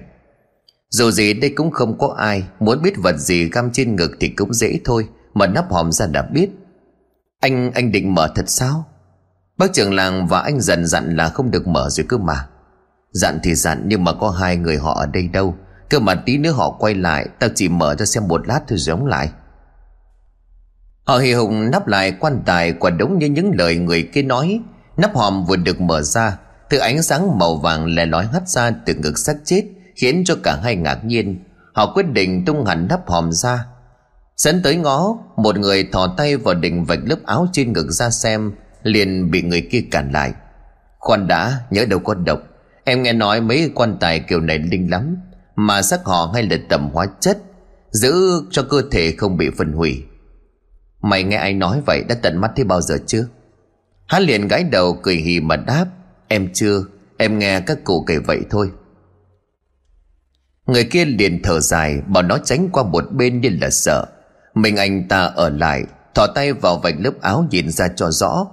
Dù gì đây cũng không có ai, Muốn biết vật gì găm trên ngực thì cũng dễ thôi Mở nắp hòm ra đã biết. Anh anh định mở thật sao? Bác trưởng làng và anh dần dặn là không được mở rồi cơ mà. Dặn thì dặn, nhưng mà có hai người họ ở đây đâu. Cơ mà tí nữa họ quay lại Tao chỉ mở cho xem một lát thôi giống lại. Họ hì hùng nắp lại quan tài Quả đúng như những lời người kia nói. Nắp hòm vừa được mở ra Thứ ánh sáng màu vàng lè lói hắt ra từ ngực xác chết, Khiến cho cả hai ngạc nhiên. Họ quyết định tung hẳn nắp hòm ra. Dẫn tới ngó, Một người thò tay vào đỉnh vạch lớp áo trên ngực ra xem liền bị người kia cản lại. Khoan đã, nhớ đâu có độc. Em nghe nói mấy quan tài kiểu này linh lắm, mà sắc họ hay là tầm hóa chất, giữ cho cơ thể không bị phân hủy. Mày nghe ai nói vậy, đã tận mắt thấy bao giờ chưa? Hắn liền gãi đầu cười hì mà đáp, em chưa, em nghe các cụ kể vậy thôi. Người kia liền thở dài, bảo nó tránh qua một bên như là sợ. Mình anh ta ở lại, thò tay vào vạch lớp áo nhìn ra cho rõ.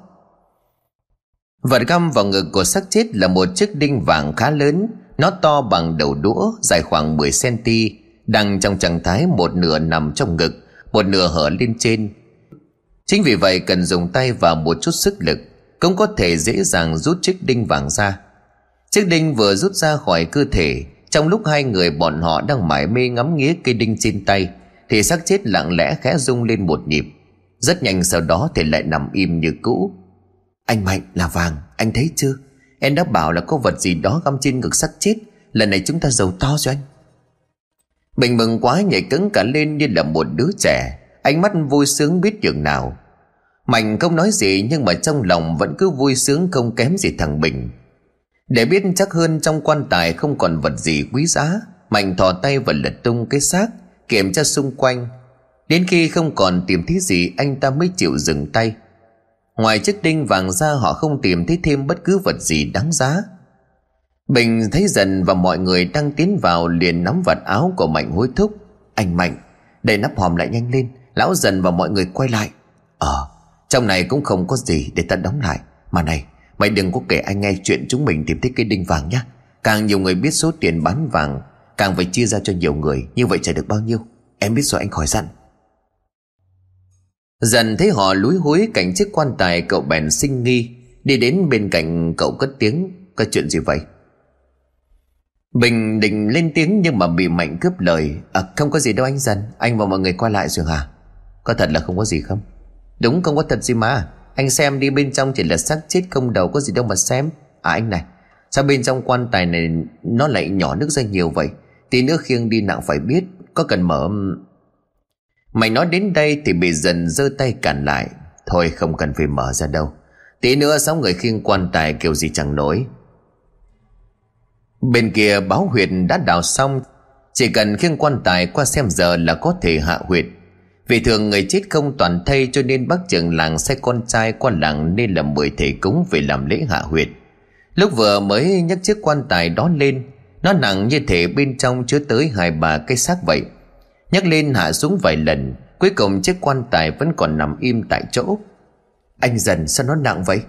Vật găm vào ngực của xác chết là một chiếc đinh vàng khá lớn. Nó to bằng đầu đũa, Dài khoảng 10cm Đang trong trạng thái một nửa nằm trong ngực, Một nửa hở lên trên. Chính vì vậy cần dùng tay và một chút sức lực, Cũng có thể dễ dàng rút chiếc đinh vàng ra. Chiếc đinh vừa rút ra khỏi cơ thể, Trong lúc hai người bọn họ đang mải mê ngắm nghía cây đinh trên tay, Thì xác chết lặng lẽ khẽ rung lên một nhịp. Rất nhanh sau đó thì lại nằm im như cũ anh Mạnh là vàng, Anh thấy chưa? Em đã bảo là có vật gì đó găm trên ngực sắc chết. Lần này chúng ta giàu to rồi anh. Bình mừng quá, nhảy cứng cả lên như là một đứa trẻ. Ánh mắt vui sướng biết chừng nào. Mạnh không nói gì, nhưng mà trong lòng vẫn cứ vui sướng không kém gì thằng Bình. Để biết chắc hơn trong quan tài không còn vật gì quý giá, Mạnh thò tay và lật tung cái xác, Kiểm tra xung quanh. Đến khi không còn tìm thấy gì, anh ta mới chịu dừng tay. Ngoài chiếc đinh vàng ra họ không tìm thấy thêm bất cứ vật gì đáng giá. Bình thấy dần và mọi người đang tiến vào liền nắm vạt áo của Mạnh hối thúc. Anh Mạnh, Để nắp hòm lại nhanh lên. Lão dần và mọi người quay lại. Ờ Trong này cũng không có gì để ta đóng lại. Mà này, Mày đừng có kể anh nghe chuyện chúng mình tìm thấy cái đinh vàng nhá. Càng nhiều người biết số tiền bán vàng, Càng phải chia ra cho nhiều người. Như vậy trả được bao nhiêu? Em biết rồi, anh khỏi dặn. Dần thấy họ lúi húi cạnh chiếc quan tài cậu bèn sinh nghi. Đi đến bên cạnh cậu cất tiếng, Có chuyện gì vậy? Bình định lên tiếng nhưng mà bị Mạnh cướp lời. À không có gì đâu anh dần Anh và mọi người qua lại rồi hả? Có thật là không có gì không? Đúng, không có thật gì mà. Anh xem đi, bên trong chỉ là xác chết không đầu, có gì đâu mà xem. À anh này, Sao bên trong quan tài này nó lại nhỏ nước ra nhiều vậy? Tí nữa khiêng đi nặng phải biết, Có cần mở Mày nói đến đây thì bị dần giơ tay cản lại. Thôi không cần phải mở ra đâu. Tí nữa sáu người khiêng quan tài kiểu gì chẳng nổi. Bên kia báo huyệt đã đào xong. Chỉ cần khiêng quan tài qua xem giờ là có thể hạ huyệt. Vì thường người chết không toàn thây cho nên bác trưởng làng sai con trai qua làng nên là mời thầy cúng về làm lễ hạ huyệt. Lúc vừa mới nhấc chiếc quan tài đó lên, Nó nặng như thể bên trong chứa tới hai bà cái xác vậy nhấc lên hạ xuống vài lần, Cuối cùng chiếc quan tài vẫn còn nằm im tại chỗ. Anh dần, sao nó nặng vậy?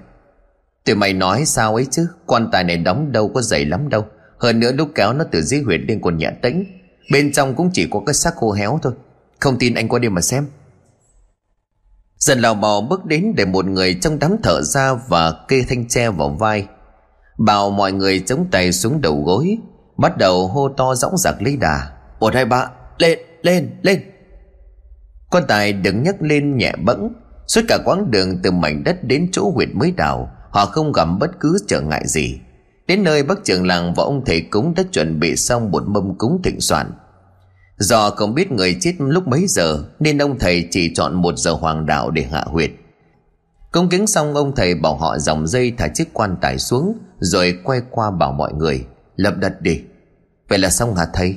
Tụi mày nói sao ấy chứ? Quan tài này đóng đâu có dày lắm đâu. Hơn nữa lúc kéo nó từ dưới huyệt lên còn nhẹ tĩnh. Bên trong cũng chỉ có cái xác khô héo thôi. Không tin anh qua đây mà xem. Dần lào bò bước đến để một người trong đám thở ra và kê thanh tre vào vai. Bảo mọi người chống tay xuống đầu gối, Bắt đầu hô to dõng dạc lấy đà. Một, hai, ba, Lên! Lên lên. Quan tài được nhấc lên nhẹ bẫng, Suốt cả quãng đường từ mảnh đất đến chỗ huyệt mới đào, Họ không gặp bất cứ trở ngại gì. Đến nơi bác trưởng làng và ông thầy cúng đã chuẩn bị xong một mâm cúng thịnh soạn. Do không biết người chết lúc mấy giờ, Nên ông thầy chỉ chọn một giờ hoàng đạo để hạ huyệt. Công kính xong, ông thầy bảo họ dòng dây thả chiếc quan tài xuống, Rồi quay qua bảo mọi người, Lập đặt đi. Vậy là xong hả thầy?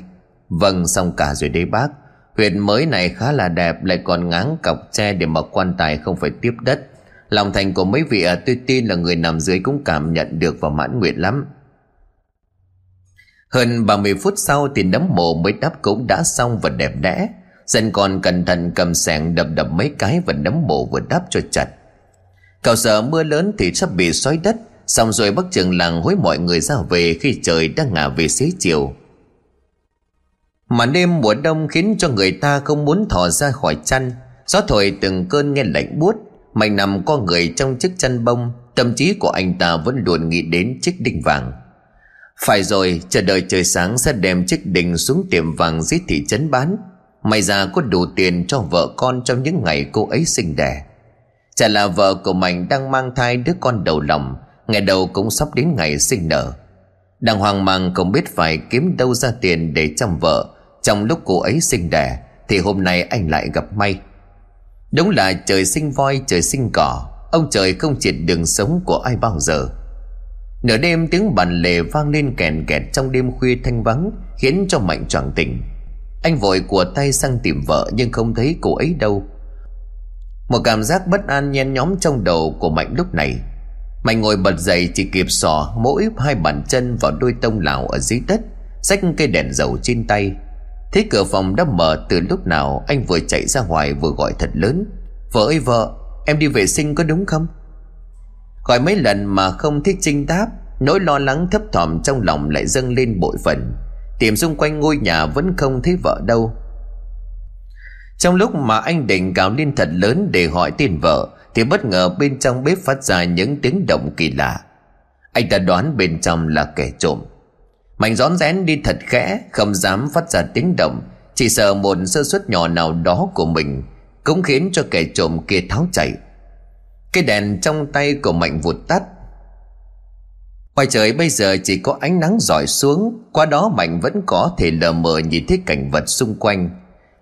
Vâng xong cả rồi đấy bác. Huyệt mới này khá là đẹp Lại còn ngáng cọc tre để mà quan tài không phải tiếp đất. Lòng thành của mấy vị à, tôi tin là người nằm dưới cũng cảm nhận được và mãn nguyện lắm. Hơn 30 phút sau thì nấm mộ mới đắp cũng đã xong và đẹp đẽ. Dân còn cẩn thận cầm sẻng đập đập mấy cái và nấm mộ vừa đắp cho chặt. Cậu sợ mưa lớn thì sắp bị xói đất Xong rồi bắc trường làng hối mọi người ra về khi trời đang ngả về xế chiều. Mà đêm mùa đông khiến cho người ta không muốn thò ra khỏi chăn. Gió thổi từng cơn nghe lạnh buốt. Mạnh nằm co người trong chiếc chăn bông. Tâm trí của anh ta vẫn luôn nghĩ đến chiếc đinh vàng. Phải rồi, chờ đợi trời sáng sẽ đem chiếc đinh xuống tiệm vàng dưới thị trấn bán. May ra có đủ tiền cho vợ con trong những ngày cô ấy sinh đẻ. Chả là vợ của mình đang mang thai đứa con đầu lòng. Ngày đầu cũng sắp đến ngày sinh nở. Đang hoang mang không biết phải kiếm đâu ra tiền để chăm vợ. Trong lúc cô ấy sinh đẻ, Thì hôm nay anh lại gặp may. Đúng là trời sinh voi, trời sinh cỏ, Ông trời không triệt đường sống của ai bao giờ. Nửa đêm tiếng bàn lề vang lên kèn kẹt trong đêm khuya thanh vắng, Khiến cho Mạnh choàng tỉnh. Anh vội của tay sang tìm vợ, nhưng không thấy cô ấy đâu. Một cảm giác bất an nhen nhóm trong đầu của Mạnh lúc này. Mạnh ngồi bật dậy chỉ kịp sò mỗi hai bàn chân vào đôi tông lào ở dưới đất, Xách cây đèn dầu trên tay. Thấy cửa phòng đã mở từ lúc nào Anh vừa chạy ra ngoài vừa gọi thật lớn. Vợ ơi vợ, Em đi vệ sinh có đúng không? Gọi mấy lần mà không thích Trinh đáp, Nỗi lo lắng thấp thỏm trong lòng lại dâng lên bội phần. Tìm xung quanh ngôi nhà vẫn không thấy vợ đâu. Trong lúc mà anh định gào lên thật lớn để hỏi tên vợ, Thì bất ngờ bên trong bếp phát ra những tiếng động kỳ lạ. Anh ta đoán bên trong là kẻ trộm. Mạnh rón rén đi thật khẽ, Không dám phát ra tiếng động, Chỉ sợ một sơ suất nhỏ nào đó của mình Cũng khiến cho kẻ trộm kia tháo chạy. Cái đèn trong tay của Mạnh vụt tắt. Ngoài trời bây giờ chỉ có ánh nắng rọi xuống, Qua đó Mạnh vẫn có thể lờ mờ nhìn thấy cảnh vật xung quanh.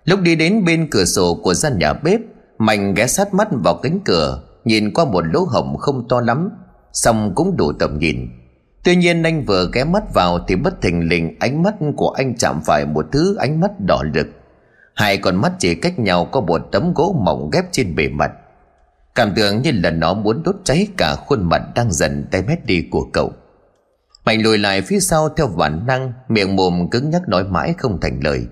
Lúc đi đến bên cửa sổ của gian nhà bếp, Mạnh ghé sát mắt vào cánh cửa, Nhìn qua một lỗ hổng không to lắm, Xong cũng đủ tầm nhìn. Tuy nhiên anh vừa ghé mắt vào Thì bất thình lình ánh mắt của anh chạm phải một thứ ánh mắt đỏ rực. Hai con mắt chỉ cách nhau có một tấm gỗ mỏng ghép trên bề mặt. Cảm tưởng như là nó muốn đốt cháy cả khuôn mặt đang dần tay mét đi của cậu. Mạnh lùi lại phía sau theo bản năng, Miệng mồm cứng nhắc nói mãi không thành lời.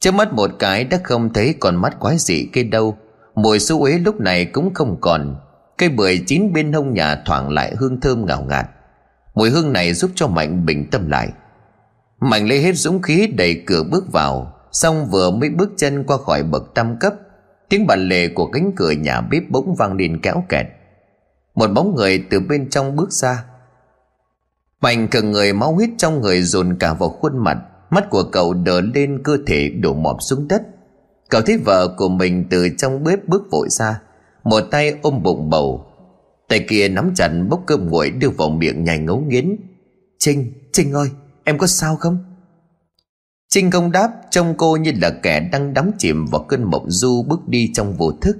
Trước mắt một cái đã không thấy còn mắt quái dị kia đâu. Mùi xú uế lúc này cũng không còn. Cây bưởi chín bên hông nhà thoảng lại hương thơm ngào ngạt. Mùi hương này giúp cho Mạnh bình tâm lại. Mạnh lấy hết dũng khí, đẩy cửa bước vào, Xong vừa mới bước chân qua khỏi bậc tam cấp, Tiếng bàn lề của cánh cửa nhà bếp bỗng vang lên kéo kẹt. Một bóng người từ bên trong bước ra. Mạnh cần người máu huyết trong người dồn cả vào khuôn mặt, Mắt của cậu đờ lên, cơ thể đổ mọp xuống đất. Cậu thấy vợ của mình từ trong bếp bước vội ra, Một tay ôm bụng bầu Tay kia nắm chặt bốc cơm nguội đưa vào miệng nhai ngấu nghiến. Trinh, Trinh ơi, em có sao không? Trinh không đáp trông cô như là kẻ đang đắm chìm vào cơn mộng du bước đi trong vô thức.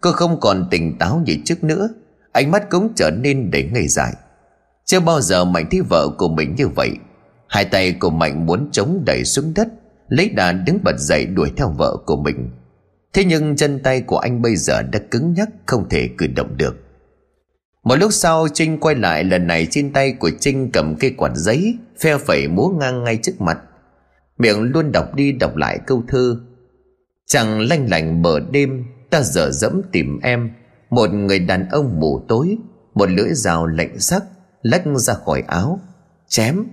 Cô không còn tỉnh táo như trước nữa Ánh mắt cũng trở nên đầy ngây dại. Chưa bao giờ Mạnh thấy vợ của mình như vậy. Hai tay của Mạnh muốn chống đẩy xuống đất Lấy đà đứng bật dậy đuổi theo vợ của mình. Thế nhưng chân tay của anh bây giờ đã cứng nhắc không thể cử động được. Một lúc sau, Trinh quay lại, lần này trên tay của Trinh cầm cây quạt giấy, Phe phẩy múa ngang ngay trước mặt. Miệng luôn đọc đi đọc lại câu thơ, Chẳng lanh lành bờ đêm, Ta dở dẫm tìm em. Một người đàn ông mù tối, Một lưỡi dao lạnh sắc, Lách ra khỏi áo. Chém,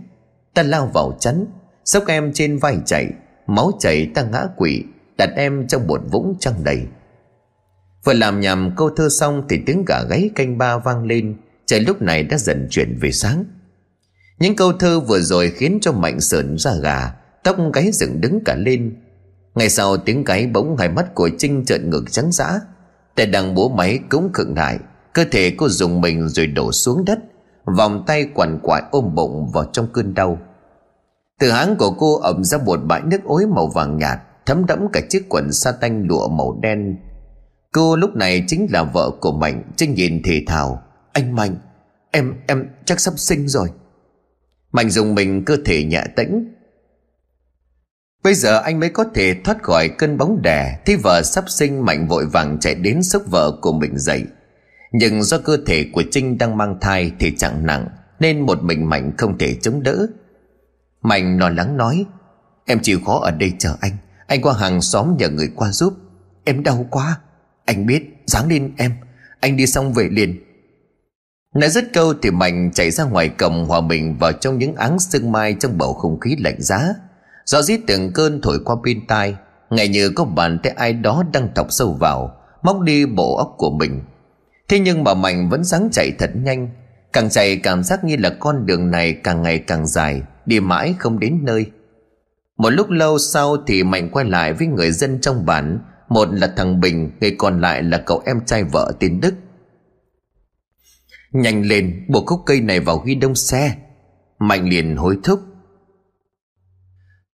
Ta lao vào chắn, Sốc em trên vai chạy, Máu chảy ta ngã quỵ, Đặt em trong một vũng trăng đầy. Vừa làm nhầm câu thơ xong Thì tiếng gà gáy canh ba vang lên, Trời lúc này đã dần chuyển về sáng. Những câu thơ vừa rồi khiến cho Mạnh sờn ra gà, Tóc gáy dựng đứng cả lên. Ngay sau tiếng gáy bỗng hai mắt của Trinh trợn ngược trắng dã. Tay đằng bố máy cũng khựng lại, Cơ thể cô dùng mình rồi đổ xuống đất, Vòng tay quằn quại ôm bụng vào trong cơn đau. Từ háng của cô ẩm ra một bãi nước ối màu vàng nhạt, Thấm đẫm cả chiếc quần sa tanh lụa màu đen. Cô lúc này chính là vợ của Mạnh Trinh nhìn thì thào. Anh Mạnh, Em em chắc sắp sinh rồi. Mạnh dùng mình cơ thể nhẹ tĩnh. Bây giờ anh mới có thể thoát khỏi cơn bóng đè, Thì vợ sắp sinh Mạnh vội vàng chạy đến sốc vợ của mình dậy. Nhưng do cơ thể của Trinh đang mang thai thì chẳng nặng, Nên một mình Mạnh không thể chống đỡ. Mạnh lo lắng nói, Em chịu khó ở đây chờ anh. Anh qua hàng xóm nhờ người qua giúp. Em đau quá. Anh biết, dáng lên em. Anh đi xong về liền. Nói dứt câu thì Mạnh chạy ra ngoài cầm hòa mình vào trong những áng sương mai trong bầu không khí lạnh giá. Gió rít từng cơn thổi qua bên tai Ngày như có bàn tay ai đó đang thọc sâu vào, Móc đi bộ óc của mình. Thế nhưng mà Mạnh vẫn dáng chạy thật nhanh, Càng chạy cảm giác như là con đường này càng ngày càng dài, Đi mãi không đến nơi. Một lúc lâu sau thì Mạnh quay lại với người dân trong bản một là thằng Bình, Người còn lại là cậu em trai vợ tên Đức. Nhanh lên, buộc khúc cây này vào ghi đông xe. Mạnh liền hối thúc.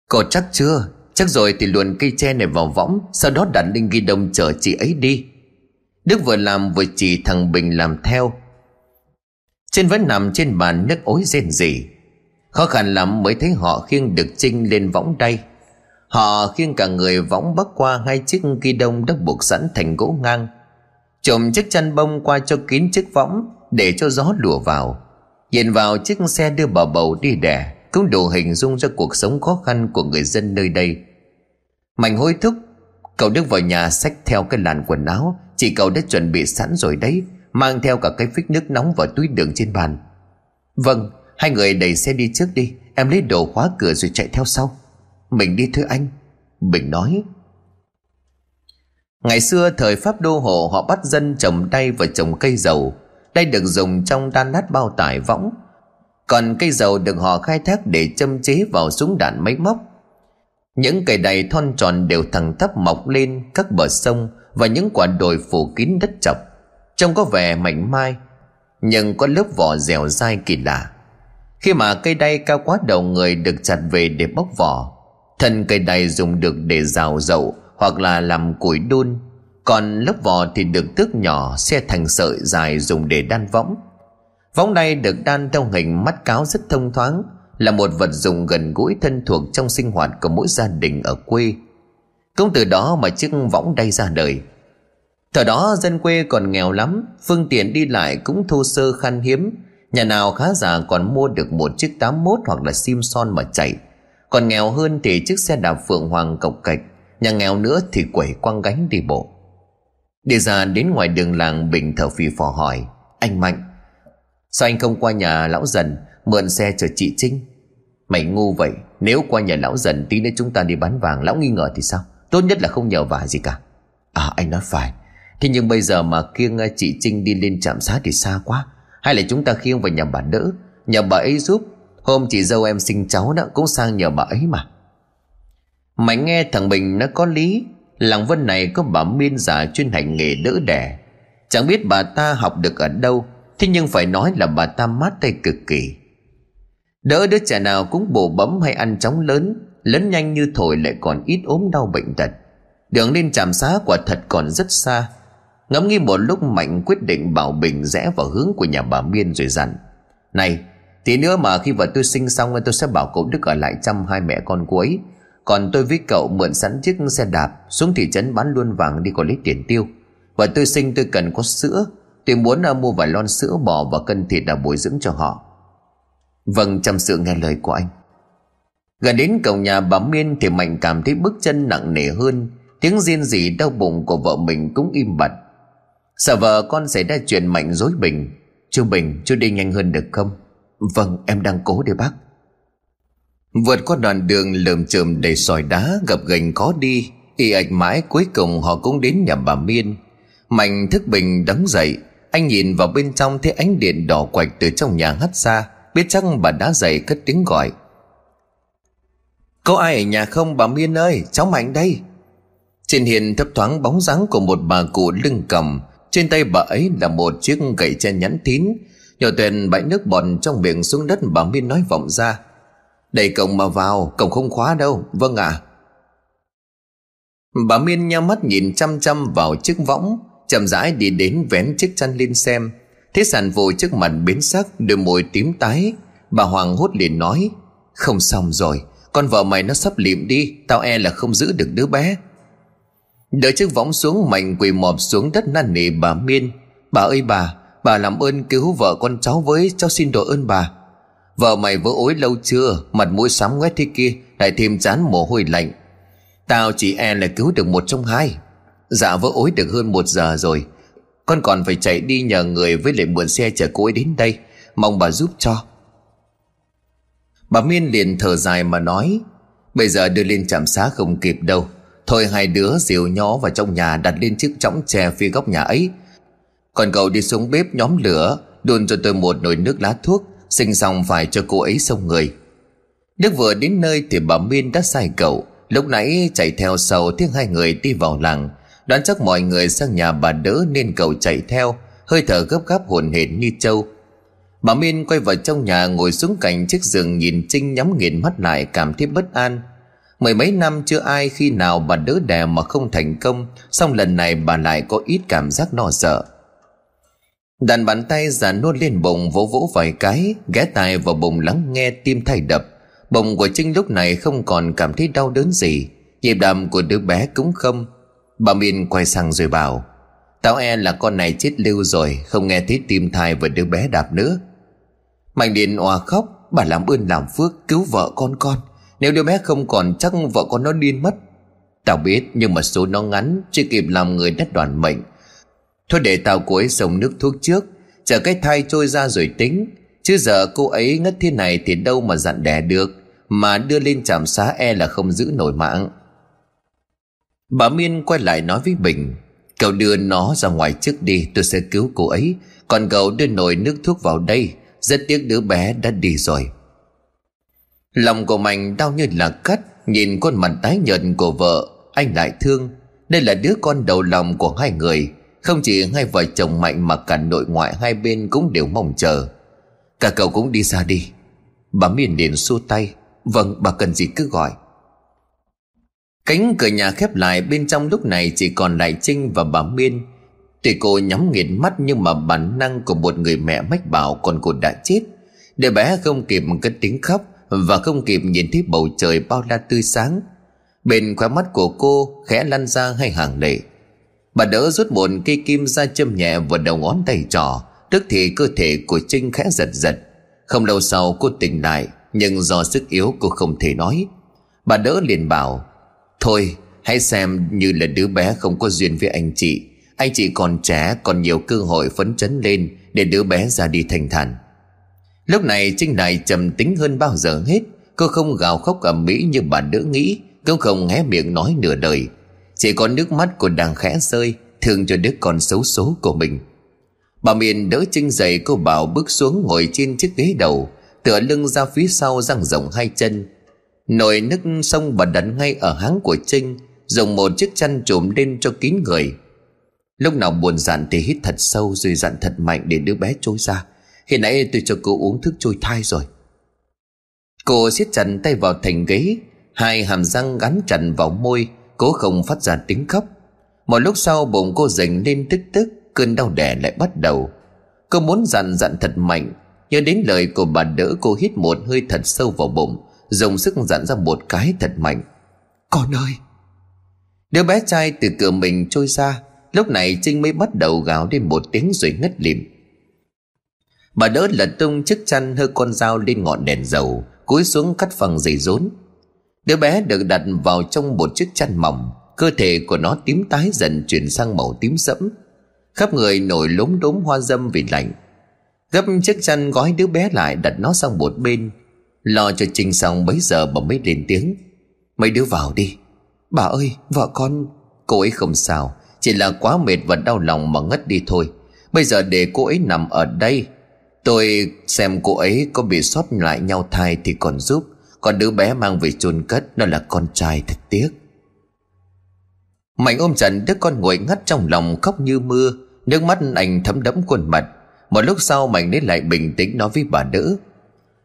Cậu chắc chưa? Chắc rồi thì luồn cây tre này vào võng, Sau đó đặt lên ghi đông chở chị ấy đi. Đức vừa làm, vừa chỉ thằng Bình làm theo. Trên vẫn nằm trên bàn nước ối rên rỉ. Khó khăn lắm mới thấy họ khiêng được Trinh lên võng đây. Họ khiêng cả người võng bắc qua hai chiếc ghi đông đã buộc sẵn thành gỗ ngang. Trộm chiếc chăn bông qua cho kín chiếc võng Để cho gió lùa vào. Nhìn vào chiếc xe đưa bà bầu đi đẻ Cũng đủ hình dung ra cuộc sống khó khăn của người dân nơi đây. Mạnh hối thúc, Cậu Đức vào nhà xách theo cái làn quần áo Chị cậu đã chuẩn bị sẵn rồi đấy, Mang theo cả cái phích nước nóng và túi đường trên bàn. Vâng Hai người đẩy xe đi trước đi, Em lấy đồ khóa cửa rồi chạy theo sau. Mình đi thưa anh. Bình nói. Ngày xưa thời Pháp đô hộ họ bắt dân trồng đay và trồng cây dầu. Đay được dùng trong đan nát bao tải võng. Còn cây dầu được họ khai thác để châm chế vào súng đạn máy móc. Những cây đay thon tròn đều thẳng tắp mọc lên các bờ sông Và những quả đồi phủ kín đất chọc. Trông có vẻ mảnh mai, Nhưng có lớp vỏ dẻo dai kỳ lạ. Khi mà cây đay cao quá đầu người được chặt về để bóc vỏ Thân cây đay dùng được để rào dậu hoặc là làm củi đun. Còn lớp vỏ thì được tước nhỏ xe thành sợi dài dùng để đan võng. Võng này được đan theo hình mắt cáo rất thông thoáng, là một vật dụng gần gũi thân thuộc trong sinh hoạt của mỗi gia đình ở quê. Cũng từ đó mà chiếc võng đay ra đời. Thời đó dân quê còn nghèo lắm, phương tiện đi lại cũng thô sơ khan hiếm. Nhà nào khá giả còn mua được một chiếc 81 hoặc là sim son mà chạy còn nghèo hơn thì chiếc xe đạp phượng hoàng cộc cạch, Nhà nghèo nữa thì quẩy quăng gánh đi bộ. Đi ra đến ngoài đường làng, Bình thở phì phò hỏi, Anh Mạnh, Sao anh không qua nhà lão dần, Mượn xe chở chị Trinh? Mày ngu vậy, Nếu qua nhà lão dần tí nữa chúng ta đi bán vàng, Lão nghi ngờ thì sao? Tốt nhất là không nhờ vả gì cả. À anh nói phải. Thế nhưng bây giờ mà kiêng à, chị Trinh đi lên trạm xá thì xa quá. Hay là chúng ta khiêng vào nhà bà đỡ? Nhờ bà ấy giúp Hôm chị dâu em sinh cháu đó, Cũng sang nhờ bà ấy mà. Mày nghe thằng Bình nó có lý, Làng Vân này có bà miên giả chuyên hành nghề đỡ đẻ. Chẳng biết bà ta học được ở đâu, Thế nhưng phải nói là bà ta mát tay cực kỳ. Đỡ đứa trẻ nào cũng bổ bấm hay ăn chóng lớn Lớn nhanh như thổi lại còn ít ốm đau bệnh tật. Đường lên trạm xá quả thật còn rất xa. Ngẫm nghĩ một lúc Mạnh quyết định bảo Bình rẽ vào hướng của nhà bà Miên rồi dặn, Này Tí nữa mà khi vợ tôi sinh xong, tôi sẽ bảo cậu Đức ở lại chăm hai mẹ con cô ấy. Còn tôi với cậu mượn sẵn chiếc xe đạp, Xuống thị trấn bán luôn vàng đi còn lấy tiền tiêu. Và tôi sinh, tôi cần có sữa. Tôi muốn à, mua vài lon sữa bò và cân thịt đã bồi dưỡng cho họ. Vâng chăm sự nghe lời của anh. Gần đến cổng nhà bà Miên Thì Mạnh cảm thấy bước chân nặng nề hơn. Tiếng riêng rỉ đau bụng của vợ mình cũng im bặt. Sợ vợ con xảy ra chuyện Mạnh dối Bình Chú Bình, chú đi nhanh hơn được không? Vâng em đang cố để bác. Vượt qua đoạn đường lởm chởm đầy sỏi đá, gập ghềnh khó đi, y ạch mãi cuối cùng họ cũng đến nhà bà Miên. Mạnh thức bình đứng dậy, Anh nhìn vào bên trong thấy ánh điện đỏ quạch từ trong nhà hắt ra, Biết chắc bà đã dậy cất tiếng gọi. Có ai ở nhà không, bà Miên ơi? Cháu Mạnh đây. Trên hiền thấp thoáng bóng dáng của một bà cụ lưng cầm, Trên tay bà ấy là một chiếc gậy che nhắn tín Nhỏ tuyền bãi nước bọt trong miệng xuống đất bà Miên nói vọng ra. Đẩy cổng mà vào, Cổng không khóa đâu. Vâng ạ. À. Bà Miên nhắm mắt nhìn chăm chăm vào chiếc võng, chậm rãi đi đến vén chiếc chăn lên xem. Thế sản phụ trước mặt biến sắc Đôi môi tím tái. Bà Hoàng hốt liền nói, Không xong rồi, Con vợ mày nó sắp liệm đi, Tao e là không giữ được đứa bé. Đợi chiếc võng xuống mạnh quỳ mọp xuống đất năn nỉ bà Miên Bà ơi bà Bà làm ơn cứu vợ con cháu với, Cháu xin đội ơn bà. Vợ mày vỡ ối lâu chưa? Mặt mũi sám ngoét thế kia, Lại thêm chán mồ hôi lạnh. Tao chỉ e là cứu được một trong hai. Dạ vỡ ối được hơn một giờ rồi. Con còn phải chạy đi nhờ người Với lại mượn xe chở cô ấy đến đây. Mong bà giúp cho. Bà Miên liền thở dài mà nói, Bây giờ đưa lên trạm xá không kịp đâu. Thôi hai đứa dìu nhó vào trong nhà Đặt lên chiếc chõng tre phía góc nhà ấy. Còn cậu đi xuống bếp nhóm lửa, Đun cho tôi một nồi nước lá thuốc, Sinh xong phải cho cô ấy xông người. Đức vừa đến nơi thì bà Miên đã sai cậu. Lúc nãy chạy theo sau tiếng hai người đi vào làng. Đoán chắc mọi người sang nhà bà đỡ nên cậu chạy theo. Hơi thở gấp gáp hồn hển như trâu. Bà Miên quay vào trong nhà ngồi xuống cạnh chiếc giường nhìn Trinh nhắm nghiền mắt lại, cảm thấy bất an. Mười mấy năm chưa ai khi nào bà đỡ đẻ mà không thành công Xong lần này bà lại có ít cảm giác no sợ. Đàn bàn tay già nôn lên bụng vỗ vỗ vài cái, Ghé tai vào bụng lắng nghe tim thay đập. Bụng của Trinh lúc này không còn cảm thấy đau đớn gì. Nhịp đập của đứa bé cũng không. Bà Miên quay sang rồi bảo, Tao e là con này chết lưu rồi, Không nghe thấy tim thai và đứa bé đạp nữa. Mạnh Điện òa khóc, Bà làm ơn làm phước, cứu vợ con con. Nếu đứa bé không còn, chắc vợ con nó điên mất. Tao biết, nhưng mà số nó ngắn, Chưa kịp làm người đất đoàn mệnh. Thôi để tao cô ấy sống nước thuốc trước, Chờ cái thai trôi ra rồi tính. Chứ giờ cô ấy ngất thế này Thì đâu mà dặn đẻ được, Mà đưa lên trạm xá e là không giữ nổi mạng. Bà Miên quay lại nói với Bình, Cậu đưa nó ra ngoài trước đi, Tôi sẽ cứu cô ấy. Còn cậu đưa nồi nước thuốc vào đây, Rất tiếc đứa bé đã đi rồi. Lòng của Mạnh đau như là cắt, Nhìn con mặt tái nhợt của vợ, Anh lại thương. Đây là đứa con đầu lòng của hai người. Không chỉ hai vợ chồng Mạnh Mà cả nội ngoại hai bên cũng đều mong chờ. Cả cậu cũng đi ra đi. Bà Miền liền xua tay. Vâng bà cần gì cứ gọi. Cánh cửa nhà khép lại, bên trong lúc này chỉ còn lại Trinh và bà Miên. Tuy cô nhắm nghiền mắt nhưng mà bản năng của một người mẹ mách bảo còn cô đã chết. Để bé không kịp cất tiếng khóc Và không kịp nhìn thấy bầu trời bao la tươi sáng. Bên khóe mắt của cô khẽ lăn ra hai hàng lệ. Bà đỡ rút một cây kim ra châm nhẹ vào đầu ngón tay trỏ Tức thì cơ thể của Trinh khẽ giật giật. Không lâu sau, cô tỉnh lại, Nhưng do sức yếu, cô không thể nói. Bà đỡ liền bảo, Thôi, hãy xem như là đứa bé không có duyên với anh chị. Anh chị còn trẻ, còn nhiều cơ hội phấn chấn lên Để đứa bé ra đi thành thản. Lúc này, Trinh lại trầm tính hơn bao giờ hết. Cô không gào khóc ầm mỹ như bà đỡ nghĩ cô không hé miệng nói nửa đời chỉ có nước mắt của đàng khẽ rơi, Thương cho đứa con xấu số của mình. Bà Miền đỡ Trinh dậy cô bảo bước xuống ngồi trên chiếc ghế đầu, Tựa lưng ra phía sau răng rộng hai chân. Nồi nước sông bà đặt ngay ở háng của Trinh, Dùng một chiếc chăn trùm lên cho kín người. Lúc nào buồn dặn thì hít thật sâu Rồi dặn thật mạnh để đứa bé trôi ra. Khi nãy tôi cho cô uống thức trôi thai rồi. Cô siết chặt tay vào thành ghế, Hai hàm răng gắn chặt vào môi Cố không phát ra tiếng khóc. Một lúc sau, bụng cô dành lên tức tức, Cơn đau đẻ lại bắt đầu. Cô muốn dặn dặn thật mạnh Nhớ đến lời của bà đỡ cô hít một hơi thật sâu vào bụng, Dùng sức dặn ra một cái thật mạnh. Con ơi! Đứa bé trai từ cửa mình trôi ra, Lúc này Trinh mới bắt đầu gào lên một tiếng rồi ngất lịm. Bà đỡ lật tung chiếc chăn hơi con dao lên ngọn đèn dầu, Cúi xuống cắt phần dây rốn. Đứa bé được đặt vào trong một chiếc chăn mỏng. Cơ thể của nó tím tái dần chuyển sang màu tím sẫm. Khắp người nổi lốm đốm hoa dâm vì lạnh. Gấp chiếc chăn gói đứa bé lại đặt nó sang một bên. Lo cho Trinh xong bấy giờ bà mới lên tiếng. Mấy đứa vào đi. Bà ơi, vợ con. Cô ấy không sao. Chỉ là quá mệt và đau lòng mà ngất đi thôi. Bây giờ để cô ấy nằm ở đây, Tôi xem cô ấy có bị sót lại nhau thai thì còn giúp. Còn đứa bé mang về chôn cất, Nó là con trai thật tiếc. Mạnh ôm chặt đứa con ngồi ngắt trong lòng khóc như mưa, Nước mắt anh thấm đẫm khuôn mặt. Một lúc sau, Mạnh đến lại bình tĩnh nói với bà đỡ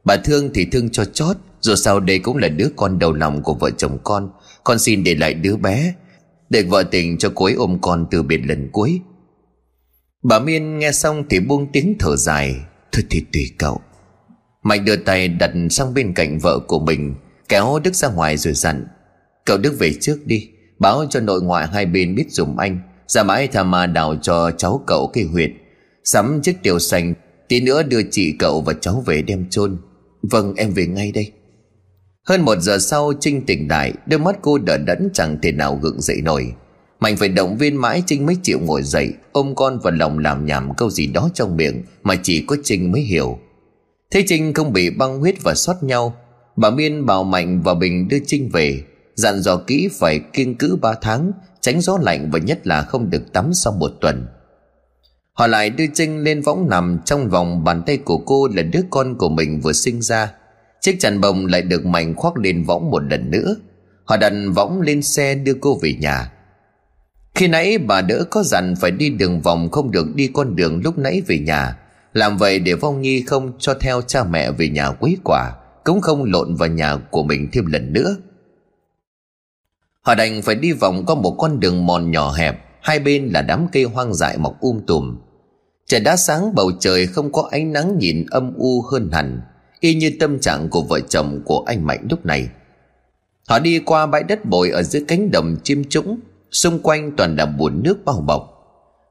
Bà thương thì thương cho chót, Dù sao đây cũng là đứa con đầu lòng của vợ chồng con. Con xin để lại đứa bé, Để vợ tình cho cô ấy ôm con từ biệt lần cuối. Bà Miên nghe xong thì buông tiếng thở dài, Thôi thì tùy cậu. Mạnh đưa tay đặt sang bên cạnh vợ của mình, Kéo Đức ra ngoài rồi dặn, Cậu Đức về trước đi, Báo cho nội ngoại hai bên biết dùng anh, Ra mãi thà mà đào cho cháu cậu cái huyệt. Sắm chiếc tiểu xanh Tí nữa đưa chị cậu và cháu về đem chôn. Vâng em về ngay đây. Hơn một giờ sau, Trinh tỉnh lại, Đôi mắt cô đỡ đẫn chẳng thể nào gượng dậy nổi. Mạnh phải động viên mãi Trinh mới chịu ngồi dậy, Ôm con vào lòng làm nhảm câu gì đó trong miệng Mà chỉ có Trinh mới hiểu. Thế Trinh không bị băng huyết và xót nhau, Bà Miên, bảo Mạnh và Bình đưa Trinh về, Dặn dò kỹ phải kiêng cữ ba tháng, Tránh gió lạnh và nhất là không được tắm sau một tuần. Họ lại đưa Trinh lên võng nằm Trong vòng bàn tay của cô là đứa con của mình vừa sinh ra. Chiếc chăn bông lại được Mạnh khoác lên võng một lần nữa. Họ đặt võng lên xe đưa cô về nhà. Khi nãy bà đỡ có dặn phải đi đường vòng không được đi con đường lúc nãy về nhà. Làm vậy để Vong Nhi không cho theo cha mẹ về nhà quấy quả, Cũng không lộn vào nhà của mình thêm lần nữa. Họ đành phải đi vòng qua một con đường mòn nhỏ hẹp, Hai bên là đám cây hoang dại mọc um tùm. Trời đã sáng, bầu trời không có ánh nắng nhìn âm u hơn hẳn, Y như tâm trạng của vợ chồng của anh Mạnh lúc này. Họ đi qua bãi đất bồi ở dưới cánh đồng chim trũng, Xung quanh toàn là bùn nước bao bọc.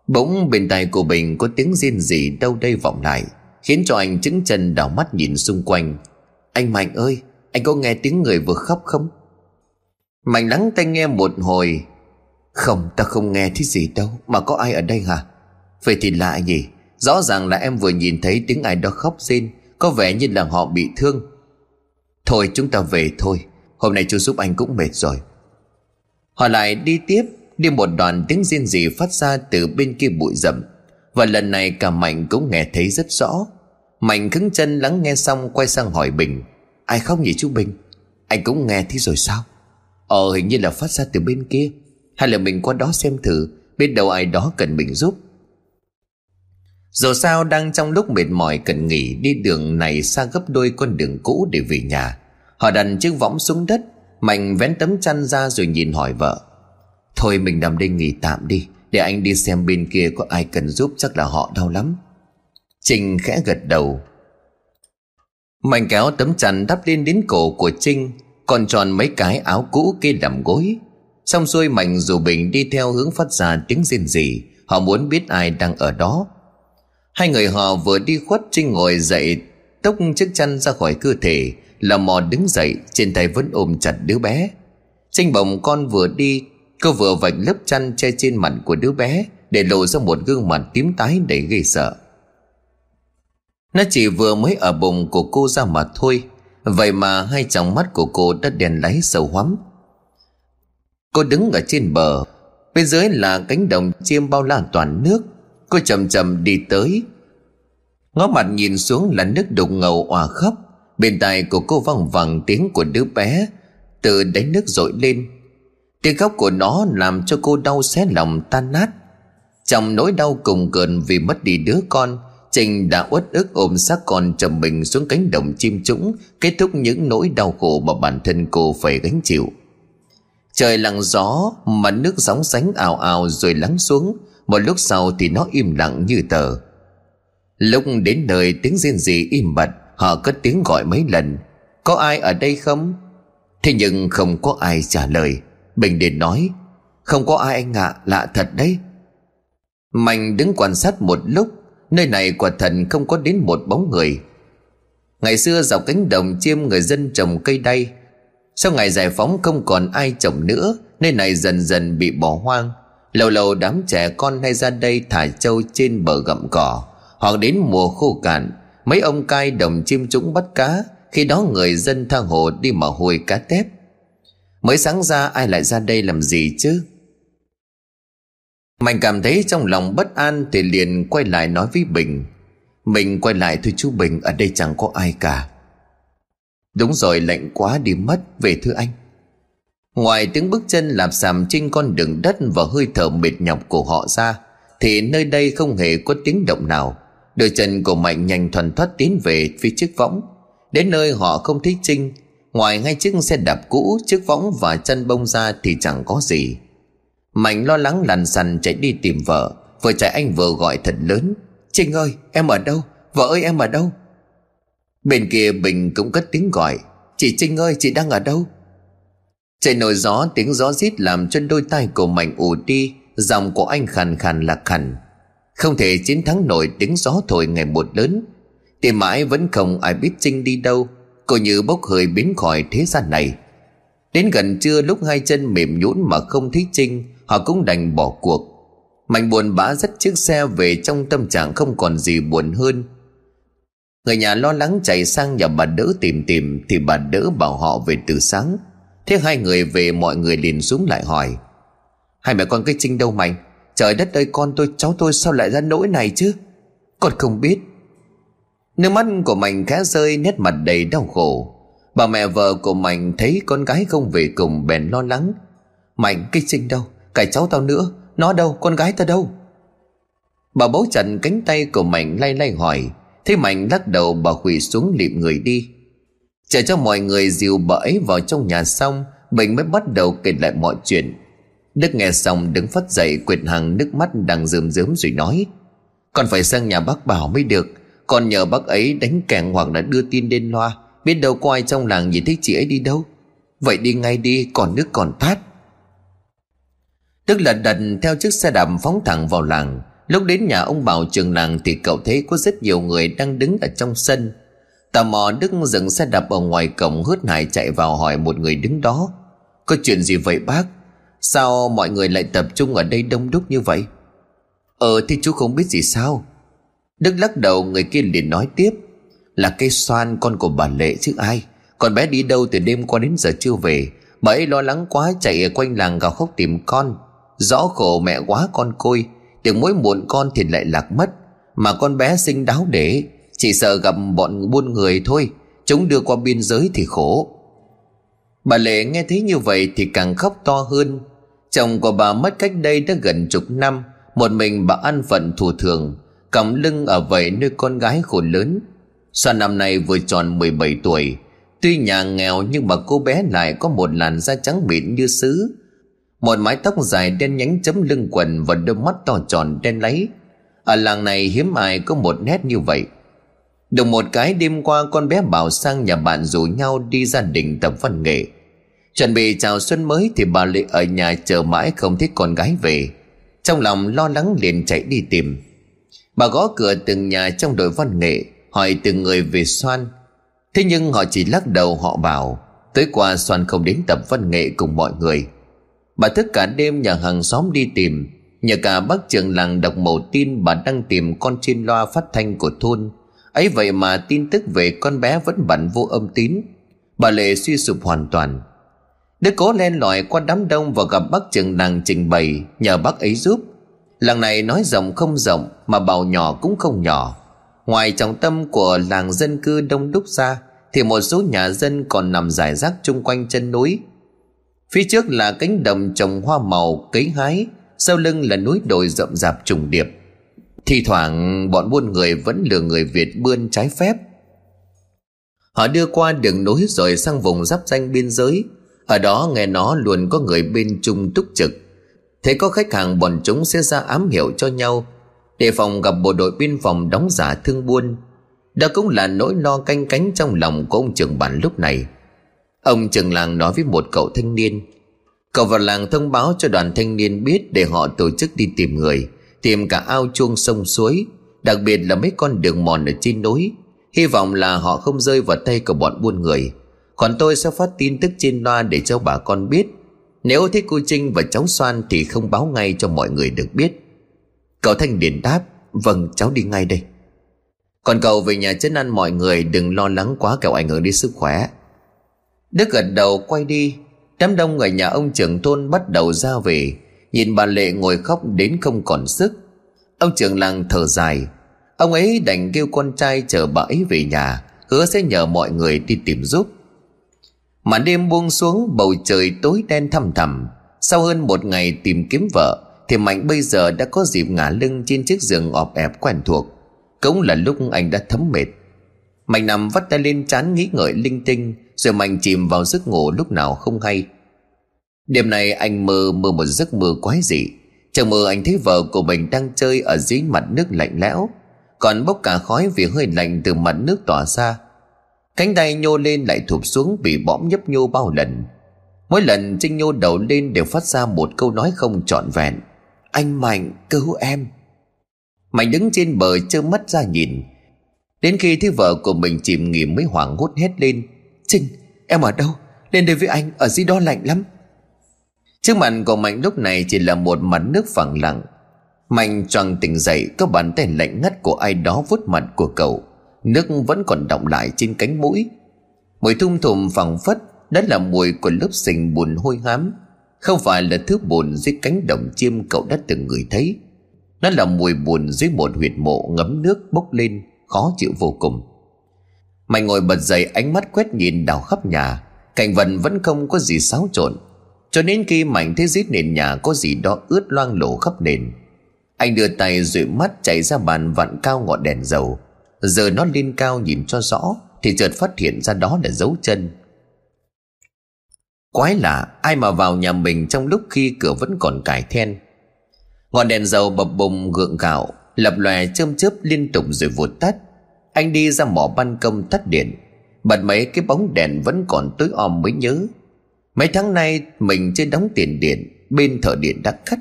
Bỗng bên tai của Bình có tiếng riêng gì đâu đây vọng lại, Khiến cho anh chứng chân đảo mắt nhìn xung quanh. Anh Mạnh ơi, Anh có nghe tiếng người vừa khóc không? Mạnh lắng tai nghe một hồi. Không, ta không nghe thấy gì đâu, Mà có ai ở đây hả? Vậy thì lạ gì Rõ ràng là em vừa nhìn thấy tiếng ai đó khóc rên, Có vẻ như là họ bị thương. Thôi, chúng ta về thôi. Hôm nay chú giúp anh cũng mệt rồi. Họ lại đi tiếp. Đi một đoàn tiếng riêng gì phát ra từ bên kia bụi rậm. Và lần này cả Mạnh cũng nghe thấy rất rõ. Mạnh cứng chân lắng nghe xong quay sang hỏi Bình. Ai khóc nhỉ chú Bình? Anh cũng nghe thấy rồi sao? Ờ hình như là phát ra từ bên kia. Hay là mình qua đó xem thử, Biết đâu ai đó cần mình giúp. Dù sao đang trong lúc mệt mỏi cần nghỉ, Đi đường này xa gấp đôi con đường cũ để về nhà. Họ đặt chiếc võng xuống đất. Mạnh vén tấm chăn ra rồi nhìn hỏi vợ. Thôi mình nằm đây nghỉ tạm đi, Để anh đi xem bên kia có ai cần giúp, Chắc là họ đau lắm. Trinh khẽ gật đầu. Mạnh kéo tấm chăn đắp lên đến cổ của Trinh, còn tròn mấy cái áo cũ kia làm gối. Xong xuôi mạnh dù bình đi theo hướng phát ra tiếng rên rỉ, họ muốn biết ai đang ở đó. Hai người họ vừa đi khuất, trinh ngồi dậy, tốc chiếc chăn ra khỏi cơ thể là mò đứng dậy, trên tay vẫn ôm chặt đứa bé. Trinh bồng con vừa đi cô vừa vạch lớp chăn che trên mặt của đứa bé, để lộ ra một gương mặt tím tái đầy gây sợ. Nó chỉ vừa mới ở bụng của cô ra mà thôi. Vậy mà hai tròng mắt của cô đã đèn láy sâu hoắm. Cô đứng ở trên bờ, Bên dưới là cánh đồng chiêm bao la toàn nước. Cô chậm chậm đi tới. Ngó mặt nhìn xuống là nước đục ngầu òa khóc. Bên tai của cô văng vẳng tiếng của đứa bé, Từ đáy nước dội lên. Tiếng khóc của nó làm cho cô đau xé lòng tan nát. Trong nỗi đau cùng cơn vì mất đi đứa con, Trình đã uất ức ôm xác con trầm mình xuống cánh đồng chim trũng, Kết thúc những nỗi đau khổ mà bản thân cô phải gánh chịu. Trời lặng gió mà nước sóng sánh ào ào rồi lắng xuống. Một lúc sau thì nó im lặng như tờ. Lúc đến nơi tiếng riêng gì im bặt, Họ cất tiếng gọi mấy lần. Có ai ở đây không? Thế nhưng không có ai trả lời. Bình liền nói Không có ai anh ạ, lạ thật đấy. Mạnh đứng quan sát một lúc Nơi này quả thần không có đến một bóng người. Ngày xưa dọc cánh đồng chiêm người dân trồng cây đay. Sau ngày giải phóng không còn ai trồng nữa Nơi này dần dần bị bỏ hoang. Lâu lâu đám trẻ con hay ra đây thả trâu trên bờ gặm cỏ. Hoặc đến mùa khô cạn. Mấy ông cai đồng chim trũng bắt cá. Khi đó người dân tha hồ đi mà hồi cá tép. Mới sáng ra ai lại ra đây làm gì chứ? Mạnh cảm thấy trong lòng bất an Thì liền quay lại nói với Bình. Mình quay lại thôi chú Bình, Ở đây chẳng có ai cả. Đúng rồi, lạnh quá đi mất. Về thưa anh. Ngoài tiếng bước chân lạp xàm trên con đường đất Và hơi thở mệt nhọc của họ ra, Thì nơi đây không hề có tiếng động nào. Đôi chân của Mạnh nhanh thuần thoát tiến về phía chiếc võng. Đến nơi họ không thấy Trinh Ngoài ngay chiếc xe đạp cũ, Chiếc võng và chân bông ra thì chẳng có gì. Mạnh lo lắng lằn sằn chạy đi tìm vợ. Vừa chạy anh vừa gọi thật lớn, Trinh ơi, em ở đâu? Vợ ơi, em ở đâu? Bên kia Bình cũng cất tiếng gọi, Chị Trinh ơi, chị đang ở đâu? Trời nổi gió, tiếng gió rít làm cho đôi tay của Mạnh ù đi Dòng của anh khàn khàn lạc khàn Không thể chiến thắng nổi tiếng gió thổi ngày một lớn. Tìm mãi vẫn không ai biết Trinh đi đâu. Cô như bốc hơi biến khỏi thế gian này. Đến gần trưa lúc hai chân mềm nhũn mà không thấy Trinh, Họ cũng đành bỏ cuộc. Mạnh buồn bã dắt chiếc xe về trong tâm trạng không còn gì buồn hơn. Người nhà lo lắng chạy sang nhà bà đỡ tìm tìm, Thì bà đỡ bảo họ về từ sáng. Thế hai người về, mọi người liền xuống lại hỏi. Hai mẹ con cái Trinh đâu mày? Trời đất ơi, con tôi, cháu tôi sao lại ra nỗi này chứ? Con không biết. Nước mắt của Mạnh khẽ rơi, nét mặt đầy đau khổ. Bà mẹ vợ của Mạnh thấy con gái không về cùng bèn lo lắng. Mạnh, cái sinh đâu? Cả cháu tao nữa. Nó đâu? Con gái ta đâu? Bà bấu chặt cánh tay của Mạnh, lay lay hỏi. Thế Mạnh lắc đầu, bà khủy xuống liệm người đi. Chờ cho mọi người dìu bà ấy vào trong nhà xong, Bình mới bắt đầu kể lại mọi chuyện. Đức nghe xong, đứng phát dậy, quyệt hàng nước mắt đang rơm rớm rồi nói còn phải sang nhà bác Bảo mới được. Con nhờ bác ấy đánh kèn hoặc là đưa tin lên loa, Biết đâu có ai trong làng nhìn thấy chị ấy đi đâu. Vậy đi ngay đi, còn nước còn tát Tức là đặt theo chiếc xe đạp phóng thẳng vào làng. Lúc đến nhà ông Bảo trường làng Thì cậu thấy có rất nhiều người đang đứng ở trong sân. Tò mò Đức dừng xe đạp ở ngoài cổng hớt hải chạy vào hỏi một người đứng đó. Có chuyện gì vậy bác? Sao mọi người lại tập trung ở đây đông đúc như vậy? Ờ thì chú không biết gì sao. Đức lắc đầu, người kia liền nói tiếp, Là cây xoan, con của bà Lệ chứ ai? Con bé đi đâu từ đêm qua đến giờ chưa về? Bà ấy lo lắng quá, chạy quanh làng gào khóc tìm con. Rõ khổ mẹ quá con côi, Tiếng mỗi muộn con thì lại lạc mất. Mà con bé sinh đáo để, Chỉ sợ gặp bọn buôn người thôi, Chúng đưa qua biên giới thì khổ. Bà Lệ nghe thấy như vậy thì càng khóc to hơn. Chồng của bà mất cách đây đã gần chục năm, Một mình bà ăn phận thù thường. Cầm lưng ở vậy nơi con gái khổ lớn. Sao năm nay vừa tròn 17 tuổi, Tuy nhà nghèo nhưng mà cô bé lại có một làn da trắng mịn như sứ. Một mái tóc dài đen nhánh chấm lưng quần và đôi mắt to tròn đen láy. Ở làng này hiếm ai có một nét như vậy. Được một cái đêm qua, con bé bảo sang nhà bạn rủ nhau đi gia đình tập văn nghệ. Chuẩn bị chào xuân mới thì bà lệ ở nhà chờ mãi không thấy con gái về. Trong lòng lo lắng liền chạy đi tìm bà gõ cửa từng nhà trong đội văn nghệ, hỏi từng người về xoan thế nhưng họ chỉ lắc đầu, họ bảo tới qua xoan không đến tập văn nghệ cùng mọi người. Bà thức cả đêm nhờ hàng xóm đi tìm, Nhờ cả bác trưởng làng đọc mẫu tin bà đang tìm con trên loa phát thanh của thôn. Ấy vậy mà tin tức về con bé vẫn bận vô âm tín. Bà Lệ suy sụp hoàn toàn. Đức cố len lỏi qua đám đông và gặp bác trưởng làng trình bày, nhờ bác ấy giúp. Làng này nói rộng không rộng, mà bảo nhỏ cũng không nhỏ. Ngoài trọng tâm của làng dân cư đông đúc ra, Thì một số nhà dân còn nằm rải rác chung quanh chân núi. Phía trước là cánh đồng trồng hoa màu, cấy hái, Sau lưng là núi đồi rậm rạp trùng điệp. Thì thoảng, bọn buôn người vẫn lừa người Việt bươn trái phép. Họ đưa qua đường núi rồi sang vùng giáp danh biên giới. Ở đó nghe nó luôn có người bên trung túc trực. Thế có khách hàng bọn chúng sẽ ra ám hiểu cho nhau. Đề phòng gặp bộ đội biên phòng đóng giả thương buôn. Đó cũng là nỗi lo canh cánh trong lòng của ông trưởng bản lúc này. Ông trưởng làng nói với một cậu thanh niên. Cậu vào làng thông báo cho đoàn thanh niên biết Để họ tổ chức đi tìm người, Tìm cả ao chuông sông suối, Đặc biệt là mấy con đường mòn ở trên núi. Hy vọng là họ không rơi vào tay của bọn buôn người. Còn tôi sẽ phát tin tức trên loa để cho bà con biết. Nếu thấy cô Trinh và cháu Soan Thì không báo ngay cho mọi người được biết. Cậu Thanh Điền đáp Vâng cháu đi ngay đây. Còn cậu về nhà chân ăn mọi người, Đừng lo lắng quá kẻo ảnh hưởng đến sức khỏe. Đức gật đầu, quay đi. Đám đông người nhà ông trưởng thôn bắt đầu ra về. Nhìn bà Lệ ngồi khóc đến không còn sức. Ông trưởng làng thở dài. Ông ấy đành kêu con trai chờ bà ấy về nhà, Hứa sẽ nhờ mọi người đi tìm giúp mà đêm buông xuống, bầu trời tối đen thăm thẳm. Sau hơn một ngày tìm kiếm vợ, Thì Mạnh bây giờ đã có dịp ngả lưng trên chiếc giường ọp ẹp quen thuộc. Cũng là lúc anh đã thấm mệt. Mạnh nằm vắt tay lên trán nghĩ ngợi linh tinh, Rồi Mạnh chìm vào giấc ngủ lúc nào không hay. Đêm nay anh mơ mơ một giấc mơ quái dị. Trong mơ anh thấy vợ của mình đang chơi ở dưới mặt nước lạnh lẽo. Còn bốc cả khói vì hơi lạnh từ mặt nước tỏa ra. Cánh tay nhô lên lại thụp xuống bị bõm nhấp nhô bao lần. Mỗi lần Trinh nhô đầu lên đều phát ra một câu nói không trọn vẹn. Anh Mạnh, cứu em. Mạnh đứng trên bờ trơ mắt ra nhìn. Đến khi thấy vợ của mình chìm nghỉ mới hoảng hốt hét lên. Trinh, em ở đâu? Lên đây với anh, ở dưới đó lạnh lắm. Trước mặt của Mạnh lúc này chỉ là một mặt nước phẳng lặng. Mạnh choàng tỉnh dậy, Có bàn tay lạnh ngắt của ai đó vuốt mặt của cậu. Nước vẫn còn đọng lại trên cánh mũi. Mùi thum thùm phẳng phất, Đó là mùi của lớp sình bùn hôi hám. Không phải là thứ bùn dưới cánh đồng chiêm cậu đã từng người thấy. Nó là mùi bùn dưới một huyệt mộ ngấm nước bốc lên, Khó chịu vô cùng. Mày ngồi bật dậy ánh mắt quét nhìn đào khắp nhà, Cảnh vật vẫn không có gì xáo trộn. Cho đến khi mảnh thấy dưới nền nhà có gì đó ướt loang lổ khắp nền, Anh đưa tay dụi mắt chạy ra bàn vặn cao ngọn đèn dầu. Giờ nó lên cao nhìn cho rõ, Thì chợt phát hiện ra đó là dấu chân. Quái lạ, Ai mà vào nhà mình trong lúc khi cửa vẫn còn cài then. Ngọn đèn dầu bập bùng gượng gạo, Lập lòe chơm chớp liên tục rồi vụt tắt. Anh đi ra mỏ ban công tắt điện. Bật mấy cái bóng đèn vẫn còn tối om mới nhớ. Mấy tháng nay mình chưa đóng tiền điện, Bên thợ điện đã cắt.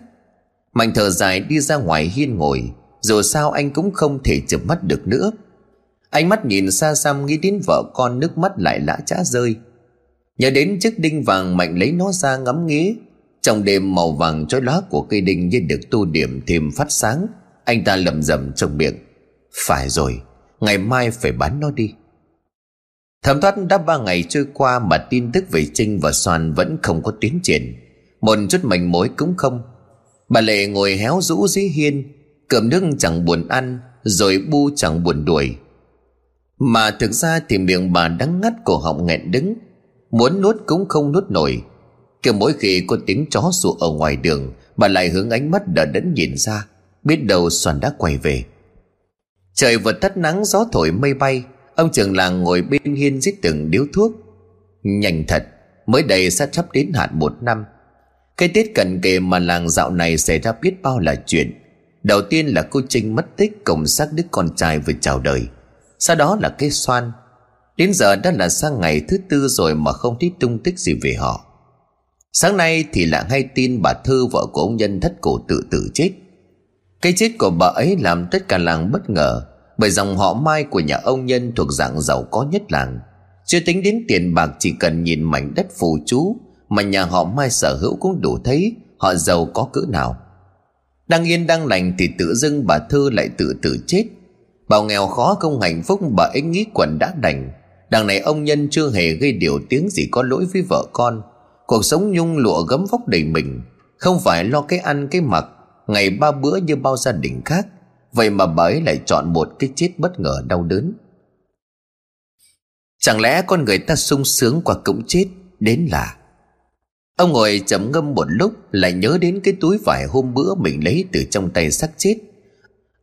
Mạnh thở dài đi ra ngoài hiên ngồi, Dù sao anh cũng không thể chợp mắt được nữa. Ánh mắt nhìn xa xăm nghĩ đến vợ con nước mắt lại lã chã rơi Nhớ đến chiếc đinh vàng Mạnh lấy nó ra ngắm nghía Trong đêm màu vàng trói lóa của cây đinh như được tu điểm thêm phát sáng Anh ta lầm rầm trong miệng Phải rồi Ngày mai phải bán nó đi Thẩm thoát đã ba ngày trôi qua mà tin tức về Trinh và Soan vẫn không có tiến triển. Một chút mảnh mối cũng không. Bà Lệ ngồi héo rũ dưới hiên, cơm nước chẳng buồn ăn, rồi bu chẳng buồn đuổi. Mà thực ra thì miệng bà đắng ngắt cổ họng nghẹn đứng, muốn nuốt cũng không nuốt nổi. Kiểu mỗi khi có tiếng chó sủa ở ngoài đường, bà lại hướng ánh mắt đờ đẫn nhìn ra, biết đâu Soàn đã quay về. Trời vừa tắt nắng gió thổi mây bay, Ông trưởng làng ngồi bên hiên giết từng điếu thuốc. Nhanh thật Mới đây sắp sắp đến hạn một năm. Cái Tết cận kề mà làng dạo này xảy ra biết bao là chuyện. Đầu tiên là cô Trinh mất tích cùng xác đứa con trai vừa chào đời. Sau đó là cái xoan Đến giờ đã là sang ngày thứ tư rồi mà không thấy tung tích gì về họ Sáng nay thì lại hay tin bà Thư vợ của ông Nhân thất cổ tự tử chết Cái chết của bà ấy làm tất cả làng bất ngờ, bởi dòng họ Mai của nhà ông Nhân thuộc dạng giàu có nhất làng. Chưa tính đến tiền bạc, chỉ cần nhìn mảnh đất phù chú mà nhà họ Mai sở hữu cũng đủ thấy họ giàu có cỡ nào. Đang yên đang lành thì tự dưng bà Thư lại tự tử chết. Bảo nghèo khó không hạnh phúc bà ấy nghĩ quần đã đành. Đằng này ông Nhân chưa hề gây điều tiếng gì có lỗi với vợ con. Cuộc sống nhung lụa gấm vóc đầy mình. Không phải lo cái ăn cái mặc, ngày ba bữa như bao gia đình khác Vậy mà bà ấy lại chọn một cái chết bất ngờ đau đớn Chẳng lẽ con người ta sung sướng qua cũng chết, Đến là Ông ngồi trầm ngâm một lúc, Lại nhớ đến cái túi vải hôm bữa Mình lấy từ trong tay xác chết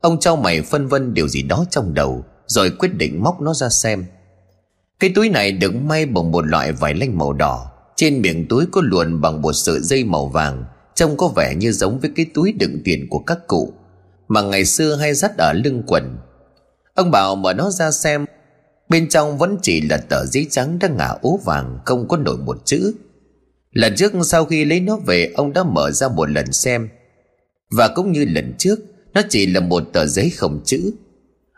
Ông trao mày phân vân điều gì đó trong đầu, Rồi quyết định móc nó ra xem. Cái túi này được may bằng một loại vải lanh màu đỏ. Trên miệng túi có luồn bằng một sợi dây màu vàng, Trông có vẻ như giống với cái túi đựng tiền của các cụ, mà ngày xưa hay dắt ở lưng quần. Ông bảo mở nó ra xem. Bên trong vẫn chỉ là tờ giấy trắng đang ngả ố vàng, không có nổi một chữ. Lần trước sau khi lấy nó về, ông đã mở ra một lần xem. Và cũng như lần trước nó chỉ là một tờ giấy không chữ.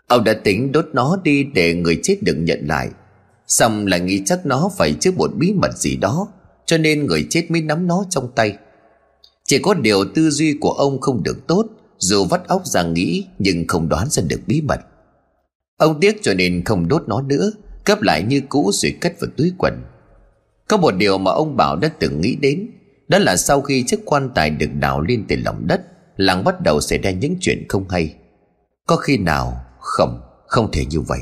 Ông đã tính đốt nó đi để người chết đừng nhận lại. Xong là nghĩ chắc nó phải chứa một bí mật gì đó, Cho nên người chết mới nắm nó trong tay. Chỉ có điều tư duy của ông không được tốt, Dù vắt óc ra nghĩ Nhưng không đoán ra được bí mật. Ông tiếc cho nên không đốt nó nữa Cấp lại như cũ rồi cất vào túi quần. Có một điều mà ông Bảo đã từng nghĩ đến, Đó là sau khi chiếc quan tài được đào lên từ lòng đất Làng bắt đầu xảy ra những chuyện không hay. Có khi nào Không, không thể như vậy.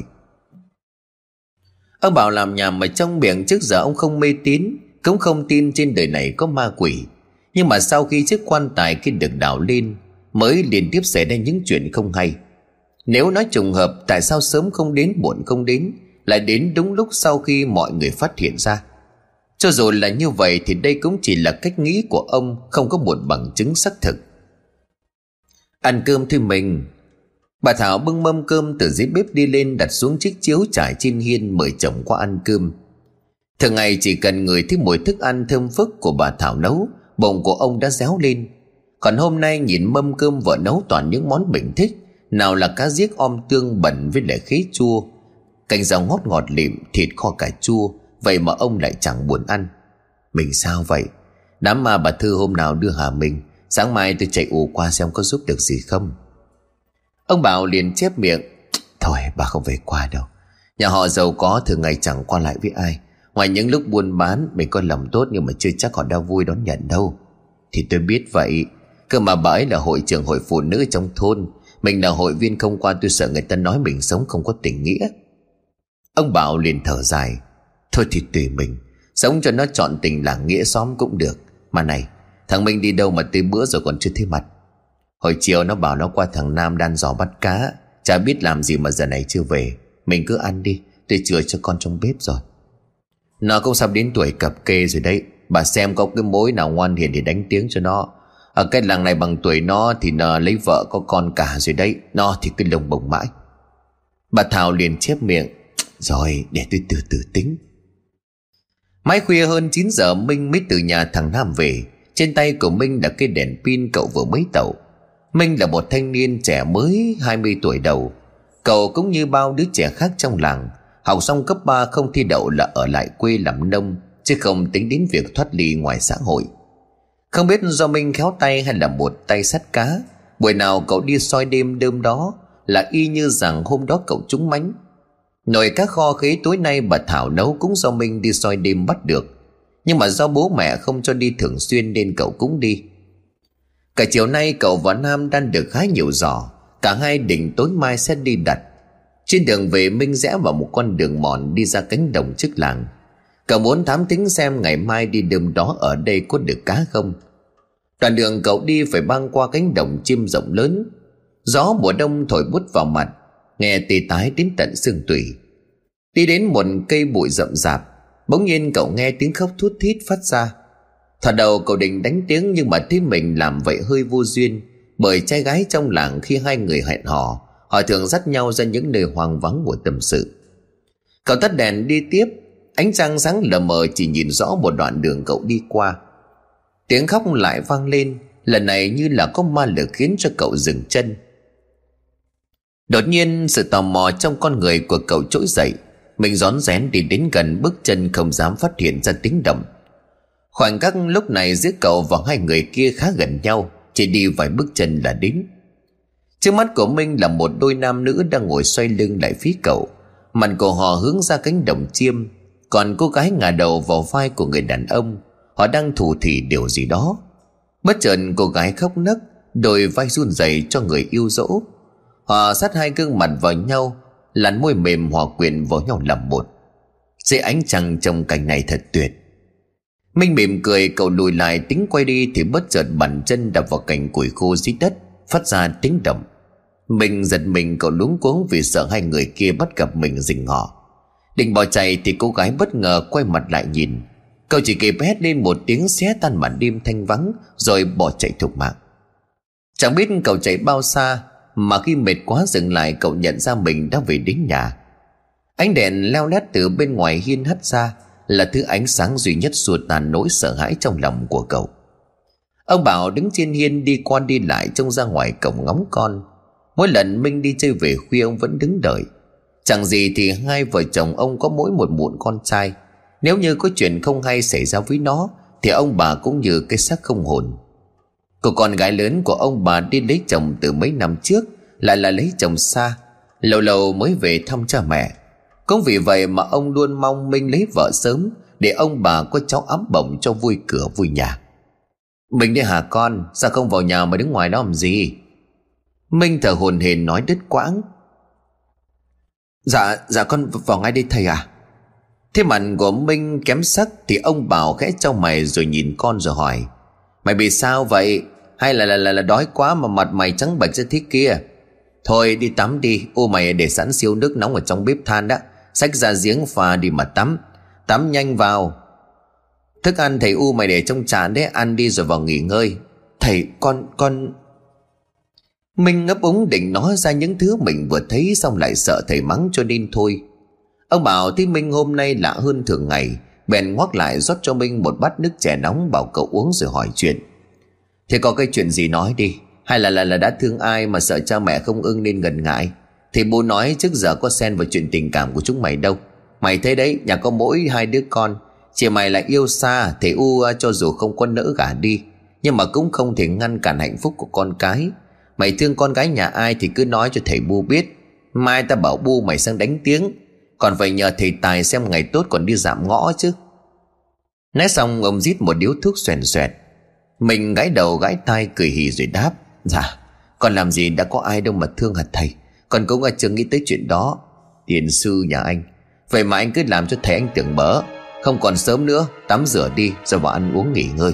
Ông Bảo làm nhà mà trong miệng trước giờ ông không mê tín Cũng không tin trên đời này có ma quỷ. Nhưng mà sau khi chiếc quan tài kia được đào lên Mới liên tiếp xảy ra những chuyện không hay. Nếu nói trùng hợp Tại sao sớm không đến muộn không đến Lại đến đúng lúc sau khi mọi người phát hiện ra? Cho dù là như vậy Thì đây cũng chỉ là cách nghĩ của ông Không có một bằng chứng xác thực. Ăn cơm thôi mình Bà Thảo bưng mâm cơm từ dưới bếp đi lên đặt xuống chiếc chiếu trải trên hiên mời chồng qua ăn cơm. Thường ngày chỉ cần người thích mùi thức ăn thơm phức của bà Thảo nấu, bụng của ông đã réo lên. Còn hôm nay nhìn mâm cơm vợ nấu toàn những món mình thích, nào là cá giết om tương bẩn với lại khế chua, canh rau ngót ngọt lịm, thịt kho cà chua, vậy mà ông lại chẳng buồn ăn. Mình sao vậy? Đám ma bà Thư hôm nào đưa Hà mình, sáng mai tôi chạy ù qua xem có giúp được gì không. Ông Bảo liền chép miệng, Thôi, bà không về qua đâu. Nhà họ giàu có thường ngày chẳng qua lại với ai. Ngoài những lúc buôn bán, Mình có lòng tốt nhưng mà chưa chắc họ đã vui đón nhận đâu. Thì tôi biết vậy, Cơ mà bà ấy là hội trưởng hội phụ nữ trong thôn, Mình là hội viên không qua tôi sợ người ta nói mình sống không có tình nghĩa. Ông Bảo liền thở dài, Thôi thì tùy mình, Sống cho nó chọn tình làng nghĩa xóm cũng được. Mà này Thằng Minh đi đâu mà tới bữa rồi còn chưa thấy mặt? Hồi chiều nó bảo nó qua thằng Nam đan giò bắt cá. Chả biết làm gì mà giờ này chưa về. Mình cứ ăn đi, Tôi chừa cho con trong bếp rồi. Nó cũng sắp đến tuổi cập kê rồi đấy. Bà xem có cái mối nào ngoan hiền thì đánh tiếng cho nó. Ở cái làng này bằng tuổi nó Thì nó lấy vợ có con cả rồi đấy. Nó thì cứ lồng bồng mãi. Bà Thảo liền chép miệng. Rồi, để tôi từ từ tính. Mãi khuya hơn 9 giờ, Minh mới từ nhà thằng Nam về. Trên tay của Minh là cái đèn pin cậu vừa mới tẩu Minh là một thanh niên trẻ mới 20 tuổi đầu. Cậu cũng như bao đứa trẻ khác trong làng, Học xong cấp 3 không thi đậu là ở lại quê làm nông, Chứ không tính đến việc thoát ly ngoài xã hội. Không biết do Minh khéo tay hay là một tay sắt cá, Buổi nào cậu đi soi đêm đêm đó Là y như rằng hôm đó cậu trúng mánh. Nồi cá kho khế tối nay bà Thảo nấu cũng do Minh đi soi đêm bắt được. Nhưng mà do bố mẹ không cho đi thường xuyên nên cậu cũng đi. Cả chiều nay cậu và Nam đang được khá nhiều giỏ Cả hai định tối mai sẽ đi đặt. Trên đường về, Minh rẽ vào một con đường mòn đi ra cánh đồng trước làng. Cậu muốn thám tính xem ngày mai đi đêm đó ở đây có được cá không. Đoạn đường cậu đi phải băng qua cánh đồng chim rộng lớn. Gió mùa đông thổi bút vào mặt, Nghe tì tái đến tận xương tủy. Đi đến một cây bụi rậm rạp Bỗng nhiên cậu nghe tiếng khóc thút thít phát ra. Thoạt đầu cậu định đánh tiếng nhưng mà thấy mình làm vậy hơi vô duyên, Bởi trai gái trong làng khi hai người hẹn hò, Họ thường dắt nhau ra những nơi hoang vắng của tâm sự. Cậu tắt đèn đi tiếp, Ánh trăng sáng lờ mờ chỉ nhìn rõ một đoạn đường cậu đi qua. Tiếng khóc lại vang lên, Lần này như là có ma lực khiến cho cậu dừng chân. Đột nhiên sự tò mò trong con người của cậu trỗi dậy. Mình rón rén đi đến gần bước chân không dám phát hiện ra tiếng động. Khoảng cách lúc này giữa cậu và hai người kia khá gần nhau, Chỉ đi vài bước chân là đến. Trước mắt của Minh là một đôi nam nữ đang ngồi xoay lưng lại phía cậu. Mặt của họ hướng ra cánh đồng chiêm, Còn cô gái ngả đầu vào vai của người đàn ông. Họ đang thủ thỉ điều gì đó. Bất chợt cô gái khóc nấc, Đôi vai run rẩy cho người yêu dỗ. Họ sát hai gương mặt vào nhau Làn môi mềm hòa quyện vào nhau làm một Dưới ánh trăng trong cảnh này thật tuyệt. Minh mỉm cười, cậu lùi lại, tính quay đi Thì bất chợt bàn chân đập vào cành củi khô dưới đất, Phát ra tiếng động. Mình giật mình, cậu luống cuống Vì sợ hai người kia bắt gặp mình rình họ Định bỏ chạy thì cô gái bất ngờ quay mặt lại nhìn. Cậu chỉ kịp hét lên một tiếng xé tan màn đêm thanh vắng, Rồi bỏ chạy thục mạng. Chẳng biết cậu chạy bao xa mà khi mệt quá dừng lại, cậu nhận ra mình đã về đến nhà. Ánh đèn leo lét từ bên ngoài hiên hắt ra, là thứ ánh sáng duy nhất xua tan nỗi sợ hãi trong lòng của cậu. Ông Bảo đứng trên hiên đi qua đi lại trông ra ngoài cổng ngóng con. Mỗi lần Minh đi chơi về khuya, ông vẫn đứng đợi. Chẳng gì thì hai vợ chồng ông có mỗi một muộn con trai. Nếu như có chuyện không hay xảy ra với nó, Thì ông bà cũng như cái xác không hồn. Cô con gái lớn của ông bà đi lấy chồng từ mấy năm trước, Lại là lấy chồng xa, Lâu lâu mới về thăm cha mẹ. Cũng vì vậy mà ông luôn mong Minh lấy vợ sớm, Để ông bà có cháu ấm bổng cho vui cửa vui nhà. Mình đi hả con, Sao không vào nhà mà đứng ngoài đó làm gì? Minh thở hồn hển nói đứt quãng. Dạ dạ con vào ngay đây thầy à Thế mặt của Minh kém sắc Thì ông bảo khẽ cho mày rồi nhìn con rồi hỏi. Mày bị sao vậy? Hay là là là, là đói quá mà mặt mày trắng bệch ra thế kia? Thôi đi tắm đi. Ô mày để sẵn siêu nước nóng ở trong bếp than đó Xách ra giếng pha đi mà tắm. Tắm nhanh vào. Thức ăn thầy U mày để trong chán đấy. Ăn đi rồi vào nghỉ ngơi. Thầy con con. Minh ngấp úng định nói ra những thứ mình vừa thấy Xong lại sợ thầy mắng cho nên thôi. Ông bảo thấy Minh hôm nay lạ hơn thường ngày. Bèn ngoắc lại rót cho Minh một bát nước chè nóng Bảo cậu uống rồi hỏi chuyện. Thế có cái chuyện gì nói đi Hay là là, là đã thương ai mà sợ cha mẹ không ưng nên ngần ngại? Thì bố nói trước giờ có xen vào chuyện tình cảm của chúng mày đâu. Mày thấy đấy nhà có mỗi hai đứa con Chị mày lại yêu xa Thì U cho dù không có nỡ gả đi. Nhưng mà cũng không thể ngăn cản hạnh phúc của con cái. Mày thương con gái nhà ai thì cứ nói cho thầy Bu biết. Mai ta bảo Bu mày sang đánh tiếng. Còn phải nhờ thầy Tài xem ngày tốt còn đi giảm ngõ chứ. Nói xong, ông rít một điếu thuốc xoèn xoẹt. Mình gãi đầu gãi tai cười hì rồi đáp Dạ Còn làm gì đã có ai đâu mà thương hạt thầy? Còn cũng chưa nghĩ tới chuyện đó. Tiền sư nhà anh, Vậy mà anh cứ làm cho thầy anh tưởng bỡ. Không còn sớm nữa, Tắm rửa đi, rồi vào ăn uống nghỉ ngơi.